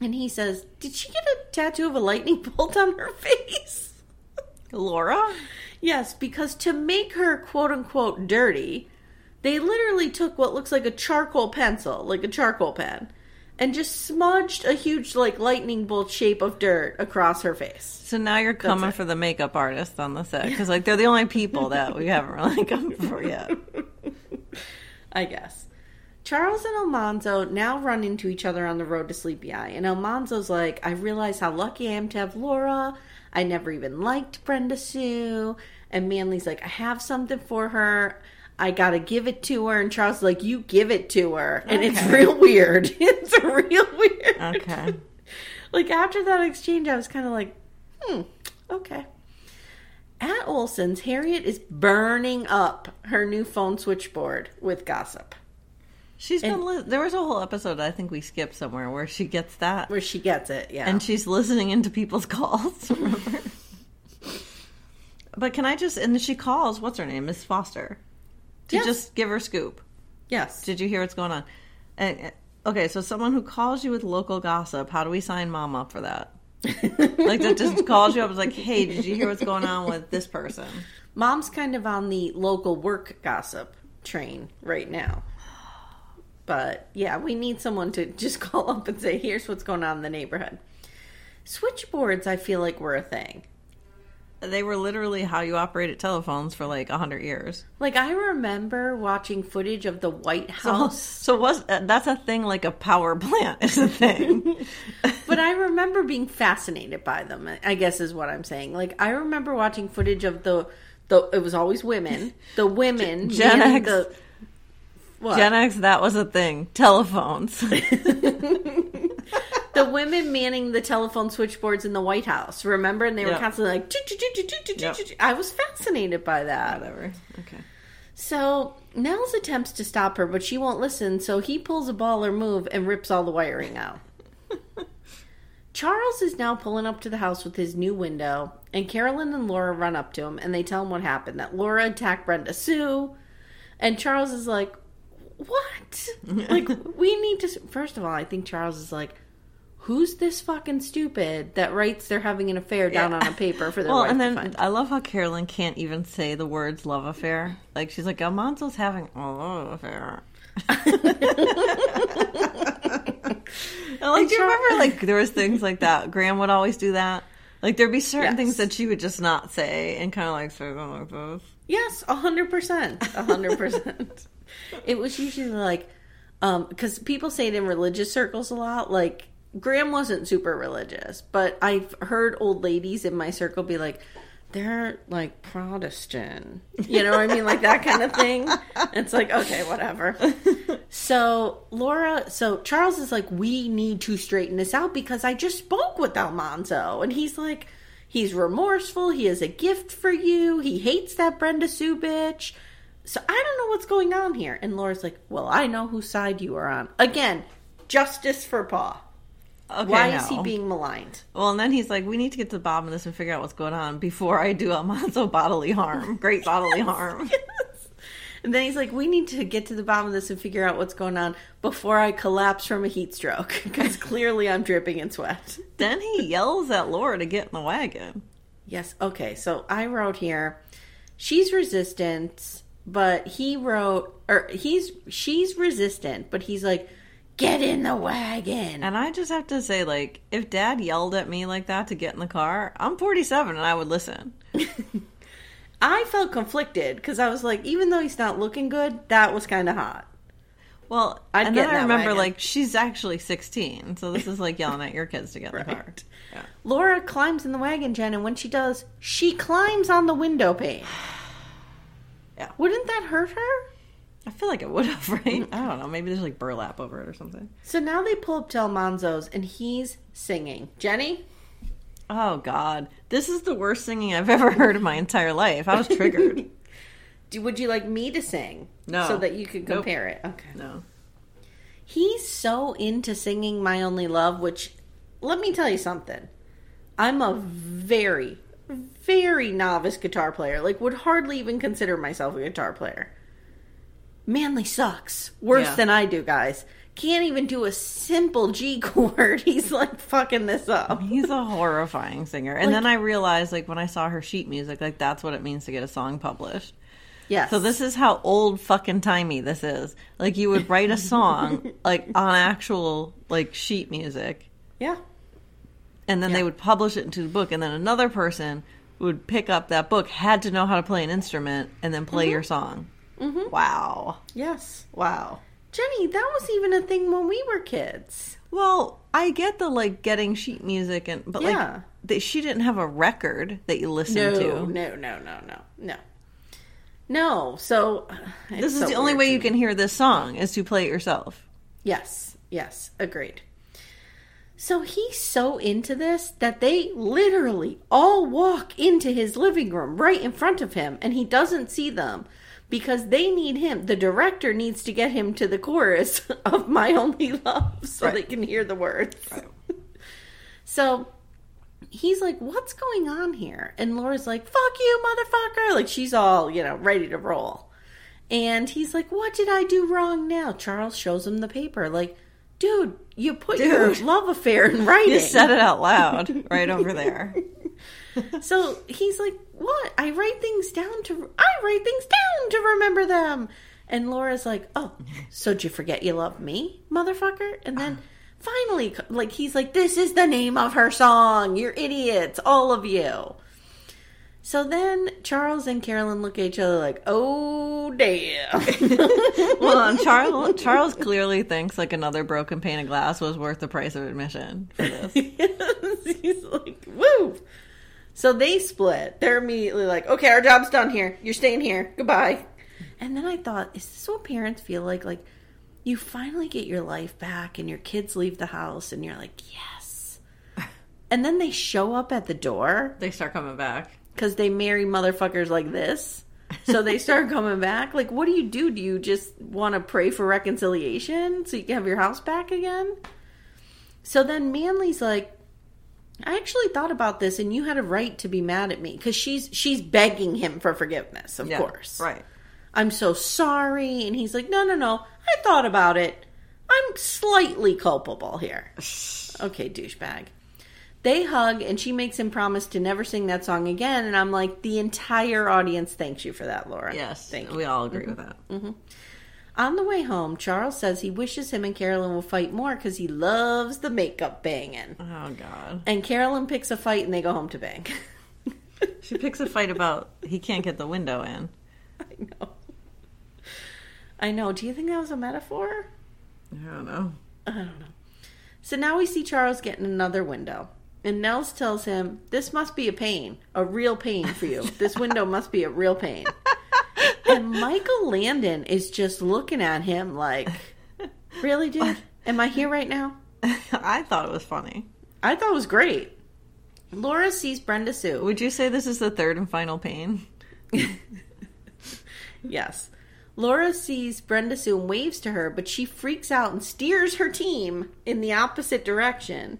And he says, Did she get a tattoo of a lightning [LAUGHS] bolt on her face? Laura? Yes, because to make her quote unquote dirty, they literally took what looks like a charcoal pencil, like a charcoal pen, and just smudged a huge, like, lightning bolt shape of dirt across her face. So now you're coming for the makeup artist on the set because, like, they're the only people that we haven't really [LAUGHS] come for yet. [LAUGHS] I guess. Charles and Almanzo now run into each other on the road to Sleepy Eye, and Almanzo's like, I realize how lucky I am to have Laura. I never even liked Brenda Sue. And Manly's like, I have something for her. I gotta give it to her. And Charles is like, You give it to her. And it's real weird. [LAUGHS] it's real weird. Okay. [LAUGHS] like after that exchange, I was kind of like, hmm, okay. At Oleson's, Harriet is burning up her new phone switchboard with gossip. She's been. Li- there was a whole episode I think we skipped somewhere where she gets that, Where she gets it, yeah. and she's listening into people's [LAUGHS] calls. Remember? but can I just? And she calls. What's her name? Miss Foster. To Yes. just give her scoop. yes. Did you hear what's going on? And, uh, okay, so someone who calls you with local gossip, how do we sign mom up for that? [LAUGHS] like that just calls you up, is like, hey, did you hear what's going on with this person? Mom's kind of on the local work gossip train right now. But yeah, we need someone to just [LAUGHS] call up and say, here's what's going on in the neighborhood. Switchboards, I feel like were a thing. They were literally how you operated telephones for like a hundred years. Like I remember watching footage of the White House, so was uh, that's a thing like a power [LAUGHS] plant is a thing. [LAUGHS] but I remember being fascinated by them. I guess is what I'm saying. Like I remember watching footage of the the it was always women, the women Gen X. the what? Gen X, that was a thing. Telephones. [LAUGHS] the women manning the telephone switchboards in the White House. Remember, and they were Yep. constantly like. "Choo, choo, choo, choo, choo, choo, Yep. choo, choo." I was fascinated by that. Whatever. Okay. So Nels attempts to stop her, but she won't listen. So he pulls a baller move and rips all the wiring out. [LAUGHS] Charles is now pulling up to the house with his new window, and Caroline and Laura run up to him and they tell him what happened that Laura attacked Brenda Sue. And Charles is like, What? like, [LAUGHS] we need to. First of all, I think Charles is like, Who's this fucking stupid that writes they're having an affair down on a paper for their Well, wife and to then find? I love how Caroline can't even say the words love affair. Like she's like, Almanzo's having a love affair. And, like, do you remember like there was things like that? Graham would always do that. Like there'd be certain Yes. things that she would just not say and kind of like say them like this. Yes, a hundred percent, a hundred percent. [LAUGHS] It was usually like, um, because people say it in religious circles a lot. Like Graham wasn't super religious, but I've heard old ladies in my circle be like, they're like Protestant, you know what I mean, like that kind of thing. It's like okay, whatever. So Laura, so Charles is like, we need to straighten this out because I just spoke with Almanzo, and he's like, he's remorseful. He has a gift for you. He hates that Brenda Sue bitch. So I don't know what's going on here. And Laura's like, well, I know whose side you are on. Again, justice for Pa. Okay, Why is he being maligned? Well, and then he's like, we need to get to the bottom of this and figure out what's going on before I do Almanzo bodily harm, [LAUGHS] great bodily harm. And then he's like, we need to get to the bottom of this and figure out what's going on before I collapse from a heat stroke [LAUGHS] because [LAUGHS] clearly I'm dripping in sweat. Then he yells at Laura to get in the wagon. Yes. Okay. So I wrote here, she's resistant, but he wrote, or he's she's resistant, but he's like, get in the wagon. And I just have to say, like, if dad yelled at me like that to get in the car, I'm 47 and I would listen. [LAUGHS] I felt conflicted because I was like, even though he's not looking good, that was kind of hot. Well, I'd and then I remember, wagon. like, she's actually 16, so this is like yelling at your kids to get in the [LAUGHS] car. Yeah. Laura climbs in the wagon, Jen, and when she does, she climbs on the window pane. Yeah. Wouldn't that hurt her? I feel like it would have, [LAUGHS] right? Mm, I don't know. Maybe there's like burlap over it or something. So now they pull up to Almanzo's and he's singing. Jenny? Oh, God. This is the worst singing I've ever heard in my entire life. I was triggered. [LAUGHS] Do, would you like me to sing? No. So that you could Nope. compare it? Okay. no. He's so into singing My Only Love, which, let me tell you something. I'm a very, very novice guitar player. Like, would hardly even consider myself a guitar player. Manly sucks. Worse Yeah. than I do, guys. Can't even do a simple G [LAUGHS] chord. He's like fucking this up. He's a horrifying singer. And then I realized, like, when I saw her sheet music, like, that's what it means to get a song published. Yes. So this is how old fucking timey this is. Like, you would write a song, [LAUGHS] like, on actual, like, sheet music, Yeah. And then they would publish it into the book, and then another person would pick up that book, had to know how to play an instrument, and then play your song. Mm-hmm. Wow. Yes. Wow. Jenny, that was even a thing when we were kids. Well, I get the like getting sheet music and but Yeah. like that she didn't have a record that you listen No, to. no, no, no, no, no. No. So This is the only way you can hear this song is to play it yourself. Yes, yes, agreed. So he's so into this that they literally all walk into his living room right in front of him and he doesn't see them because they need him. The director needs to get him to the chorus [LAUGHS] of My Only Love so Right. they can hear the words. [LAUGHS] so he's like, What's going on here? And Laura's like, Fuck you, motherfucker. Like she's all, you know, ready to roll. And he's like, What did I do wrong now? Charles shows him the paper. Like, dude, you put your love affair in writing. You said it out loud right over there. [LAUGHS] [LAUGHS] So he's like, What? I write things down to I write things down to remember them. And Laura's like, "Oh, so did you forget you love me, motherfucker?" And then uh-huh. finally, like he's like, "This is the name of her song. You're idiots, all of you." So then Charles and Caroline look at each other like, "Oh damn!" [LAUGHS] Well, Charles [LAUGHS] Charles clearly thinks like another broken pane of glass was worth the price of admission for this. [LAUGHS] he's like, "Woo!" So they split. They're immediately like, "Okay, our job's done here. You're staying here. Goodbye." And then I thought, is this what parents feel like? Like you finally get your life back, and your kids leave the house, and you're like, "Yes." And then they show up at the door They start coming back. Because they marry motherfuckers like this. So they [LAUGHS] start coming back. Like, what do you do? Do you just want to pray for reconciliation so you can have your house back again? So then Manly's like, I actually thought about this, and you had a right to be mad at me because she's she's begging him for forgiveness, of Yeah, course. Right. I'm so sorry, and he's like, No, no, no. I thought about it. I'm slightly culpable here. [LAUGHS] okay, douchebag. They hug, and she makes him promise to never sing that song again. And I'm like, the entire audience thanks you for that, Laura. Yes. Thank we you. all agree mm-hmm. with that. Mm-hmm. On the way home, Charles says he wishes him and Caroline will fight more because he loves the makeup banging. Oh god. And Caroline picks a fight, and they go home to bang. [LAUGHS] She picks a fight about he can't get the window in. I know. I know. Do you think that was a metaphor? I don't know. I don't know. So now we see Charles getting another window. And Nels tells him, This must be a pain, a real pain for you. This window [LAUGHS] must be a real pain. And Michael Landon is just looking at him like, Really, dude? Am I here right now? [LAUGHS] I thought it was funny. I thought it was great. Laura sees Brenda Sue. Would you say this is the third and final pain? [LAUGHS] Yes. Laura sees Brenda Sue and waves to her, but she freaks out and steers her team in the opposite direction.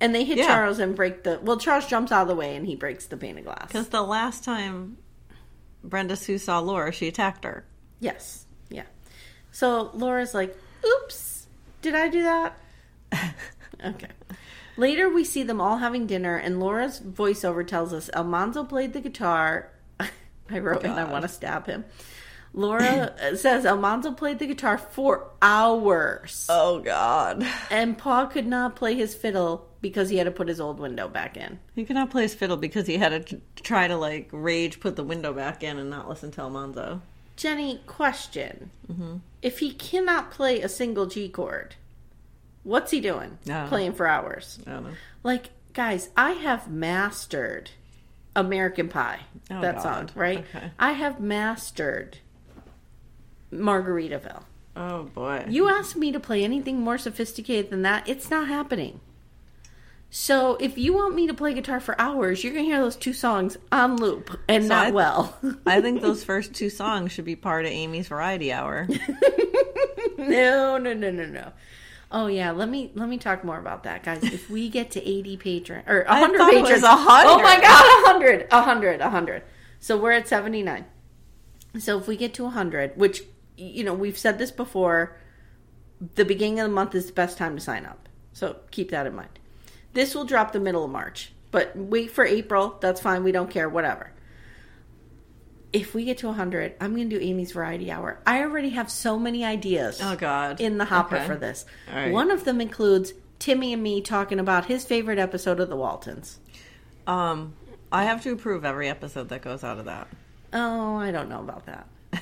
And they hit Yeah. Charles and break the. Well, Charles jumps out of the way and he breaks the pane of glass. Because the last time Brenda Sue saw Laura, she attacked her. Yes. Yeah. So Laura's like, oops, did I do that? [LAUGHS] okay. Later, we see them all having dinner, and Laura's voiceover tells us Almanzo played the guitar. [LAUGHS] I wrote, and I want to stab him. Laura uh, says Almanzo played the guitar for hours, Oh God. and Pa could not play his fiddle because he had to put his old window back in. He could not play his fiddle because he had to try to like rage put the window back in and not listen to Almanzo. Jenny, question: mm-hmm. If he cannot play a single G chord, what's he doing? Playing for hours. I don't know. Like, guys, I have mastered American Pie. Oh, that God. song, right? Okay. I have mastered Margaritaville. Oh boy. You ask me to play anything more sophisticated than that, it's not happening. So if you want me to play guitar for hours, you're gonna hear those two songs on loop and So not I- well. I think [LAUGHS] those first two songs should be part of Amy's Variety Hour. [LAUGHS] no, no, no, no, no. Oh yeah, let me let me talk more about that, guys. If we get to eighty patron or hundred patrons, 100. oh my god, hundred, hundred, hundred. So we're at seventy nine. So if we get to hundred, which you know we've said this before, the beginning of the month is the best time to sign up. So keep that in mind. This will drop the middle of March, but wait for April. That's fine. We don't care. Whatever if we get to 100, I'm going to do Amy's Variety Hour. I already have so many ideas. Oh, God. In the hopper Okay. for this. Right. One of them includes Timmy and me talking about his favorite episode of The Waltons. Um, I have to approve every episode that goes out of that. Oh, I don't know about that. [LAUGHS]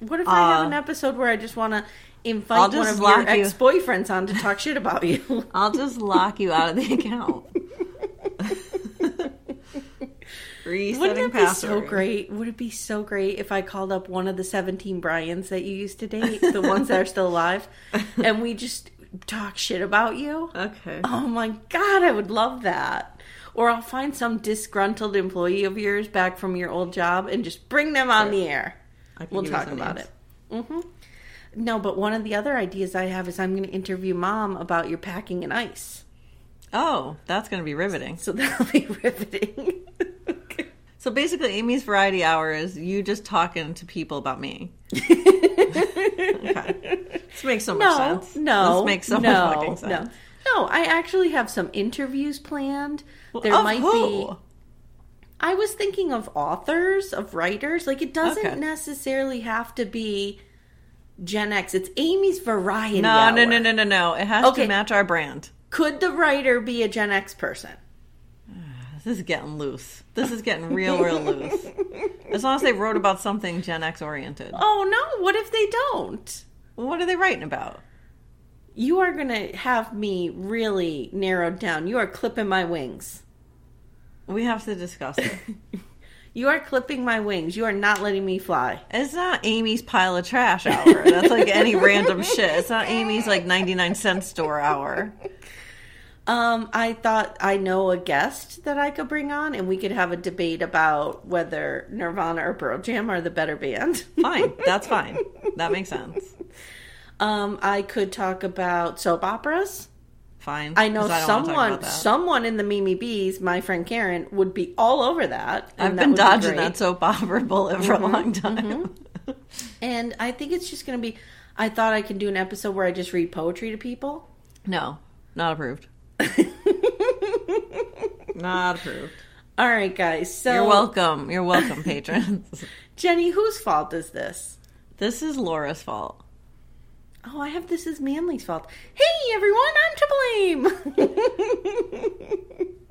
What if I have Uh, an episode where I just want to I'll invite one just of your ex boyfriends on to talk shit about you? [LAUGHS] I'll just lock you out of the account. [LAUGHS] Resetting Wouldn't it be so great? Would it be so great if I called up one of the 17 Bryans that you used to date, the ones that are still alive, [LAUGHS] and we just talk shit about you? Okay. Oh my god, I would love that. Or I'll find some disgruntled employee of yours back from your old job and just bring them on the air. I can We'll talk about names. it. hmm No, but one of the other ideas I have is I'm going to interview mom about your packing and ice. Oh, that's going to be riveting. So [LAUGHS] that'll be riveting. [LAUGHS] So basically, Amy's Variety Hour is you just talking to people about me. okay. This makes so much no, sense. no, This makes so no, much fucking sense. No. no, I actually have some interviews planned. There Of might who? I was thinking of authors, of writers. Like it doesn't Okay. necessarily have to be Gen X. It's Amy's variety. No, hour. no, no, no, no, no. It has Okay. to match our brand. Could the writer be a Gen X person? [SIGHS] This is getting loose. This is getting real, real loose. As long as they wrote about something Gen X oriented. Oh no, what if they don't? What are they writing about? You are going to have me really narrowed down. You are clipping my wings. We have to discuss it. [LAUGHS] You are clipping my wings. You are not letting me fly. It's not Amy's pile of trash hour. That's like any [LAUGHS] random shit. It's not Amy's like 99 cent store hour. Um, I thought I know a guest that I could bring on, and we could have a debate about whether Nirvana or Pearl Jam are the better band. Fine. That's fine. That makes [LAUGHS] sense. um, I could talk about soap operas. Fine. I know talk someone, someone in the Mimi Bees, my friend Karen, would be all over that. I've been be dodging. Mm-hmm. that soap opera bullet for a long time. And I think it's just going to be. I thought I could do an episode where I just read poetry to people. No, not approved. [LAUGHS] not approved. All right, guys. So You're welcome. You're welcome, patrons. [LAUGHS] Jenny, whose fault is this? this is Laura's fault. Oh, I have this is Manly's fault. Hey, everyone, I'm to blame.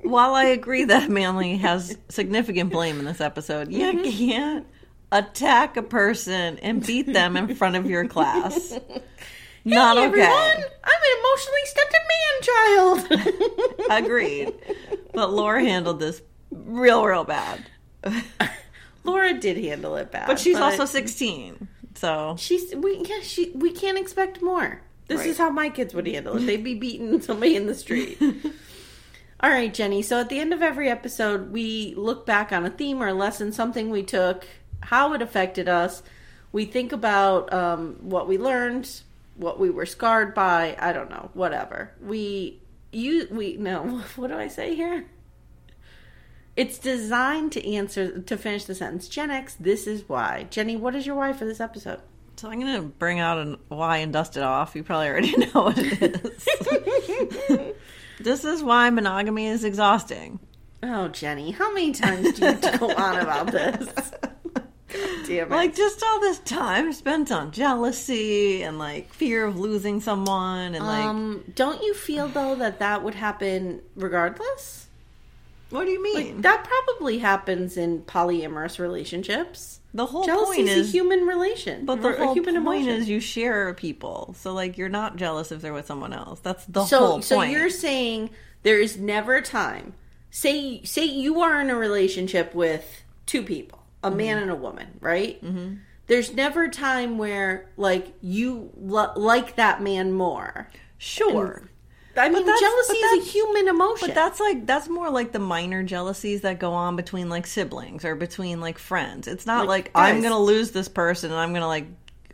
[LAUGHS] While I agree that Manly has significant blame in this episode, you Mm-hmm. can't attack a person and beat them in front of your class. [LAUGHS] Not okay. everyone, I'm an emotionally stunted man child. [LAUGHS] Agreed. But Laura handled this real, real bad. Laura did handle it bad, But she's also 16. So she's we yeah she we can't expect more. This Right. is how my kids would handle it. They'd be beating [LAUGHS] somebody in the street. [LAUGHS] All right, Jenny. So at the end of every episode, we look back on a theme or a lesson, something we took, how it affected us. We think about um, what we learned, what we were scarred by. I don't know, whatever. We you we no. [LAUGHS] What do I say here? It's designed to answer to finish the sentence. Gen X. This is why. Jenny, what is your why for this episode? So I'm going to bring out an why and dust it off. You probably already [LAUGHS] know what it is. [LAUGHS] this is why monogamy is exhausting. Oh, Jenny, how many times do you [LAUGHS] go on about this? God damn it. Like just all this time spent on jealousy and like fear of losing someone and like um, don't you feel though that that would happen regardless? What do you mean? Like that probably happens in polyamorous relationships. the whole Jealousy point is a human relation, but the whole human point emotion. is you share people. So like you're not jealous if they're with someone else. That's the so, whole so point. you're saying there is never a time. Say, say you are in a relationship with two people, a Mm-hmm. man and a woman, right? Mm-hmm. There's never a time where like you lo- like that man more. sure. I mean, jealousy is a human emotion. But that's like that's more like the minor jealousies that go on between like siblings or between like friends. It's not Like, like, I'm gonna lose this person and I'm gonna like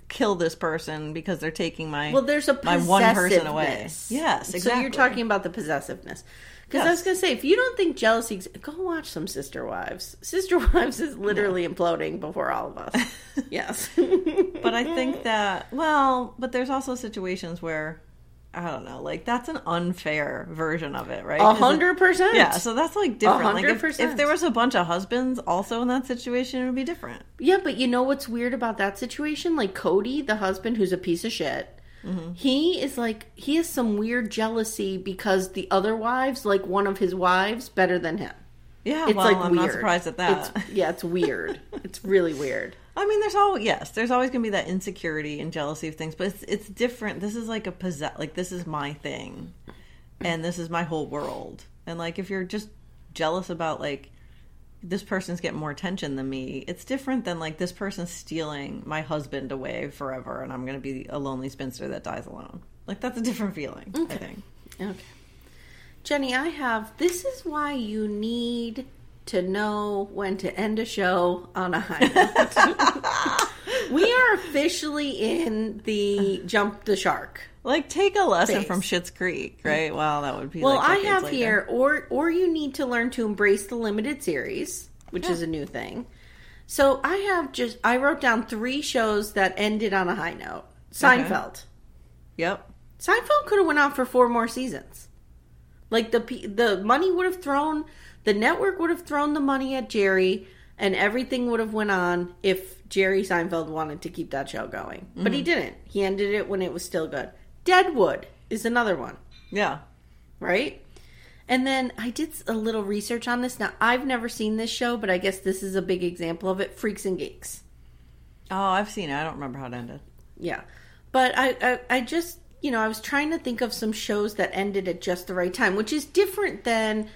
kill this person because they're taking my well, there's a my one person away. Yes, exactly. So you're talking about the possessiveness. Because I was going to say, if you don't think jealousy, go watch some Sister Wives. Sister [LAUGHS] Wives is literally imploding before all of us. [LAUGHS] yes. but I think [LAUGHS] that well, but there's also situations where I don't know, like that's an unfair version of it, right? A hundred percent. Yeah, so that's like different. Like hundred if, if there was a bunch of husbands also in that situation, it would be different. Yeah, but you know what's weird about that situation? Like Cody, the husband who's a piece of shit, Mm-hmm. he is like he has some weird jealousy because the other wives like one of his wives better than him. Yeah, It's well, like I'm weird. not surprised at that. It's, yeah, it's weird. [LAUGHS] it's really weird. I mean, there's all yes, there's always gonna be that insecurity and jealousy of things, but it's it's different. This is like a possess, like this is my thing, and this is my whole world. And like, if you're just jealous about like this person's getting more attention than me, it's different than like this person's stealing my husband away forever, and I'm gonna be a lonely spinster that dies alone. Like that's a different feeling. I think. Okay. Jenny, I have this is why you need to know when to end a show on a high note. [LAUGHS] we are officially in the jump the shark. Like, take a lesson Thanks. from Schitt's Creek, right? Well, that would be. Well, like I have later. here, or or you need to learn to embrace the limited series, which is a new thing. So I have just I wrote down three shows that ended on a high note. Seinfeld. Yep. Seinfeld could have went on for four more seasons. Like the the money would have thrown the network would have thrown the money at Jerry and everything would have went on if Jerry Seinfeld wanted to keep that show going. But he mm-hmm. didn't. He ended it when it was still good. Deadwood is another one, Yeah. right? And then I did a little research on this. Now, I've never seen this show, but I guess this is a big example of it. Freaks and Geeks. Oh, I've seen it. I don't remember how it ended. Yeah. But I, I, I just, you know, I was trying to think of some shows that ended at just the right time, which is different than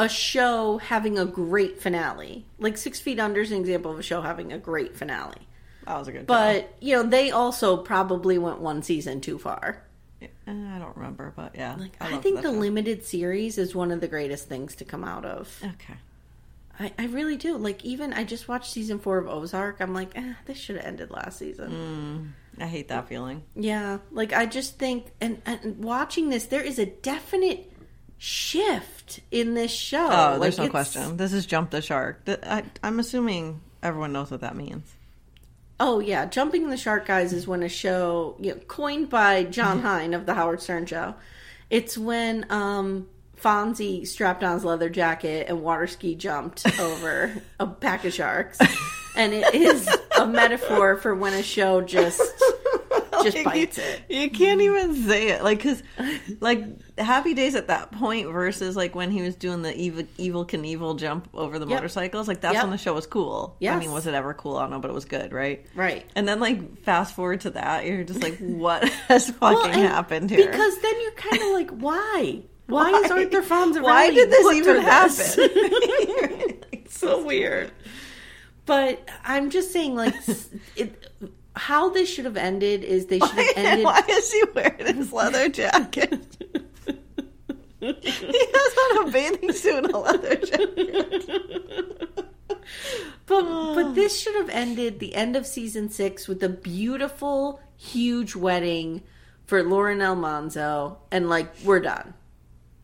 a show having a great finale. Like Six Feet Under is an example of a show having a great finale. That was a good. But, you know, they also probably went one season too far. I don't remember, but yeah. Like, I, love think the show. limited series is one of the greatest things to come out of. Okay. I, I really do. Like, even I just watched season four of Ozark. I'm like, eh, this should have ended last season. I hate that feeling. Yeah, like I just think, and, and watching this, there is a definite shift in this show. Oh, there's Like, no question. This is jump the shark. I, I'm assuming everyone knows what that means. Oh yeah, jumping the shark, guys, is when a show you know, coined by John [LAUGHS] Hine of the Howard Stern Show. It's when um, Fonzie strapped on his leather jacket and water ski jumped over a pack of sharks, [LAUGHS] and it is a metaphor for when a show just [LAUGHS] just bites it. You can't mm-hmm. even say it, like, cause, [LAUGHS] like, Happy Days at that point versus like when he was doing the evil, Evel Knievel jump over the Yep. motorcycles. Like that's Yep. when the show was cool. Yeah, I mean, was it ever cool? I don't know, but it was good, right? Right. And then like fast forward to that, you're just like, [LAUGHS] what has fucking Well, happened here? Because then you're kind of like, why? Why, is Why? Arthur Fonzarelli? Why did this even happen? it's so weird. But I'm just saying, like, [LAUGHS] it, how this should have ended is they should have ended. [LAUGHS] Why is he wearing his [LAUGHS] leather jacket? he has on a bathing suit and a leather jacket. But but ah. this should have ended the end of season six with a beautiful, huge wedding for Lauren Almanzo, and like we're done.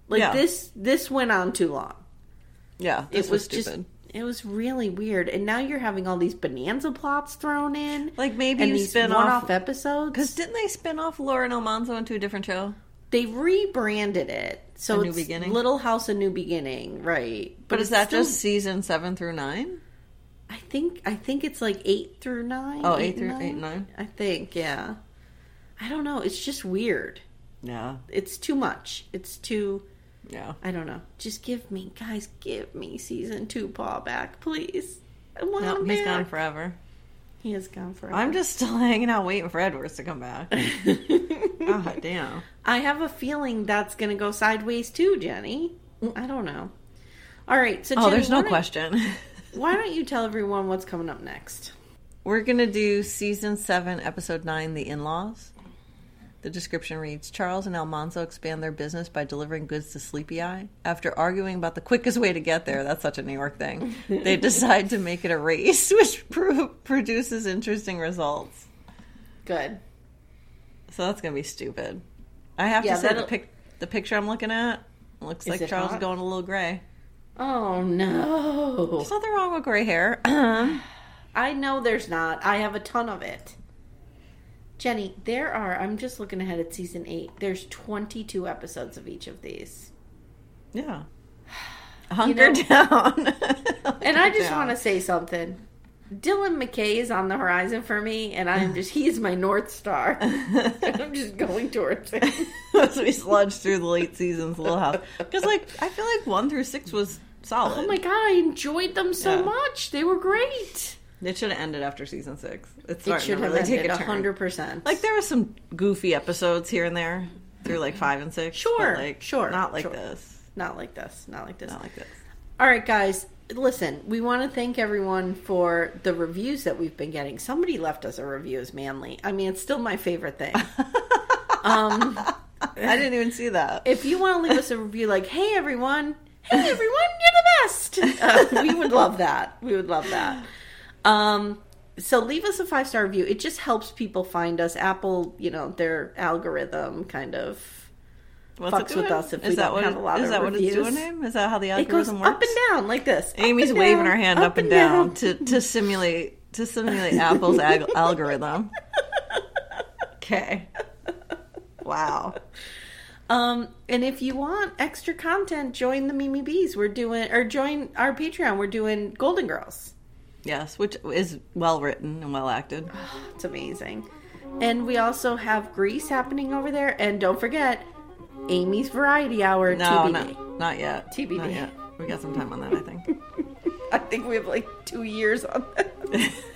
Like Yeah. this this went on too long. Yeah, this it was, was, just stupid. It was really weird. And now you're having all these bonanza plots thrown in. Like maybe and you these spin one-off off episodes. Because didn't they spin off Lauren Almanzo into a different show? they rebranded it. So A New it's Beginning? little house a new beginning right. But is that still- just season seven through nine? i think i think it's like eight through nine Oh, eight and through- eight and nine? i think yeah. I don't know. It's just weird. Yeah, it's too much. It's too yeah. i don't know just give me guys give me season two Pa back please i want No, him he's back. gone forever. he is gone forever I'm just still [LAUGHS] hanging out waiting for Edwards to come back. God [LAUGHS] ah, damn. I have a feeling that's going to go sideways too, Jenny. I don't know. All right, so Oh, there's no question. [LAUGHS] Why don't you tell everyone what's coming up next? We're gonna do season seven, episode nine, the in-laws. The description reads: Charles and Almanzo expand their business by delivering goods to Sleepy Eye. After arguing about the quickest way to get there, that's such a New York thing. [LAUGHS] They decide to make it a race, [LAUGHS] which pro- produces interesting results. Good. So that's gonna be stupid. I have Yeah, to say the pic- the picture I'm looking at looks like Charles hot? is going a little gray. Oh no. There's nothing wrong with gray hair. I know there's not. I have a ton of it. Jenny, there are, I'm just looking ahead at season 8. There's 22 episodes of each of these. yeah. [SIGHS] Hunker know- down. [LAUGHS] And I just want to say something. Dylan McKay is on the horizon for me, and I'm just, he's my North Star. [LAUGHS] I'm just going towards him. [LAUGHS] as we sludge through the late seasons, Little House. Because like I feel like one through six was solid. Oh my god, I enjoyed them so Yeah. much. They were great. It should have ended after season six. It's It should have really ended hundred percent. Like there were some goofy episodes here and there through like five and six. Sure, like sure, not like sure. this. not like this. Not like this. Not like this. All right, guys. Listen, we want to thank everyone for the reviews that we've been getting. Somebody left us a review as manly. I mean, it's still my favorite thing. [LAUGHS] um, I didn't even see that. if you want to leave us a review, like, "Hey, everyone! Hey, everyone! You're the best!" [LAUGHS] Uh, we would love that. We would love that. Um, so leave us a five star review. It just helps people find us. Apple, you know, their algorithm kind of What's fucks with us if is we that don't what have it- a lot is of that what it's reviews. doing? Him? Is that how the It goes algorithm up and down like this. Amy's and waving down, her hand up, and down, to to simulate to simulate Apple's [LAUGHS] ag- algorithm. Okay. Wow. Um, and if you want extra content, join the Mimi Bees. We're doing, or join our Patreon. We're doing Golden Girls. Yes, which is well written and well acted. [SIGHS] It's amazing. And we also have Grease happening over there. And don't forget, Amy's Variety Hour No, TBD. not, not yet. TBD. Not yet. We got some time on that, I think. [LAUGHS] I think we have like two years on that.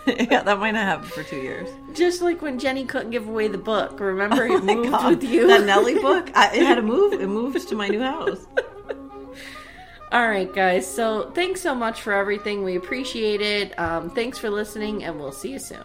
[LAUGHS] yeah, that might not happen for two years. Just like when Jenny couldn't give away the book. Remember, it Oh my moved God. with you. That Nelly book, I, it had [LAUGHS] to move. It moved to my new house. All right, guys. So thanks so much for everything. We appreciate it. Um, thanks for listening, and we'll see you soon.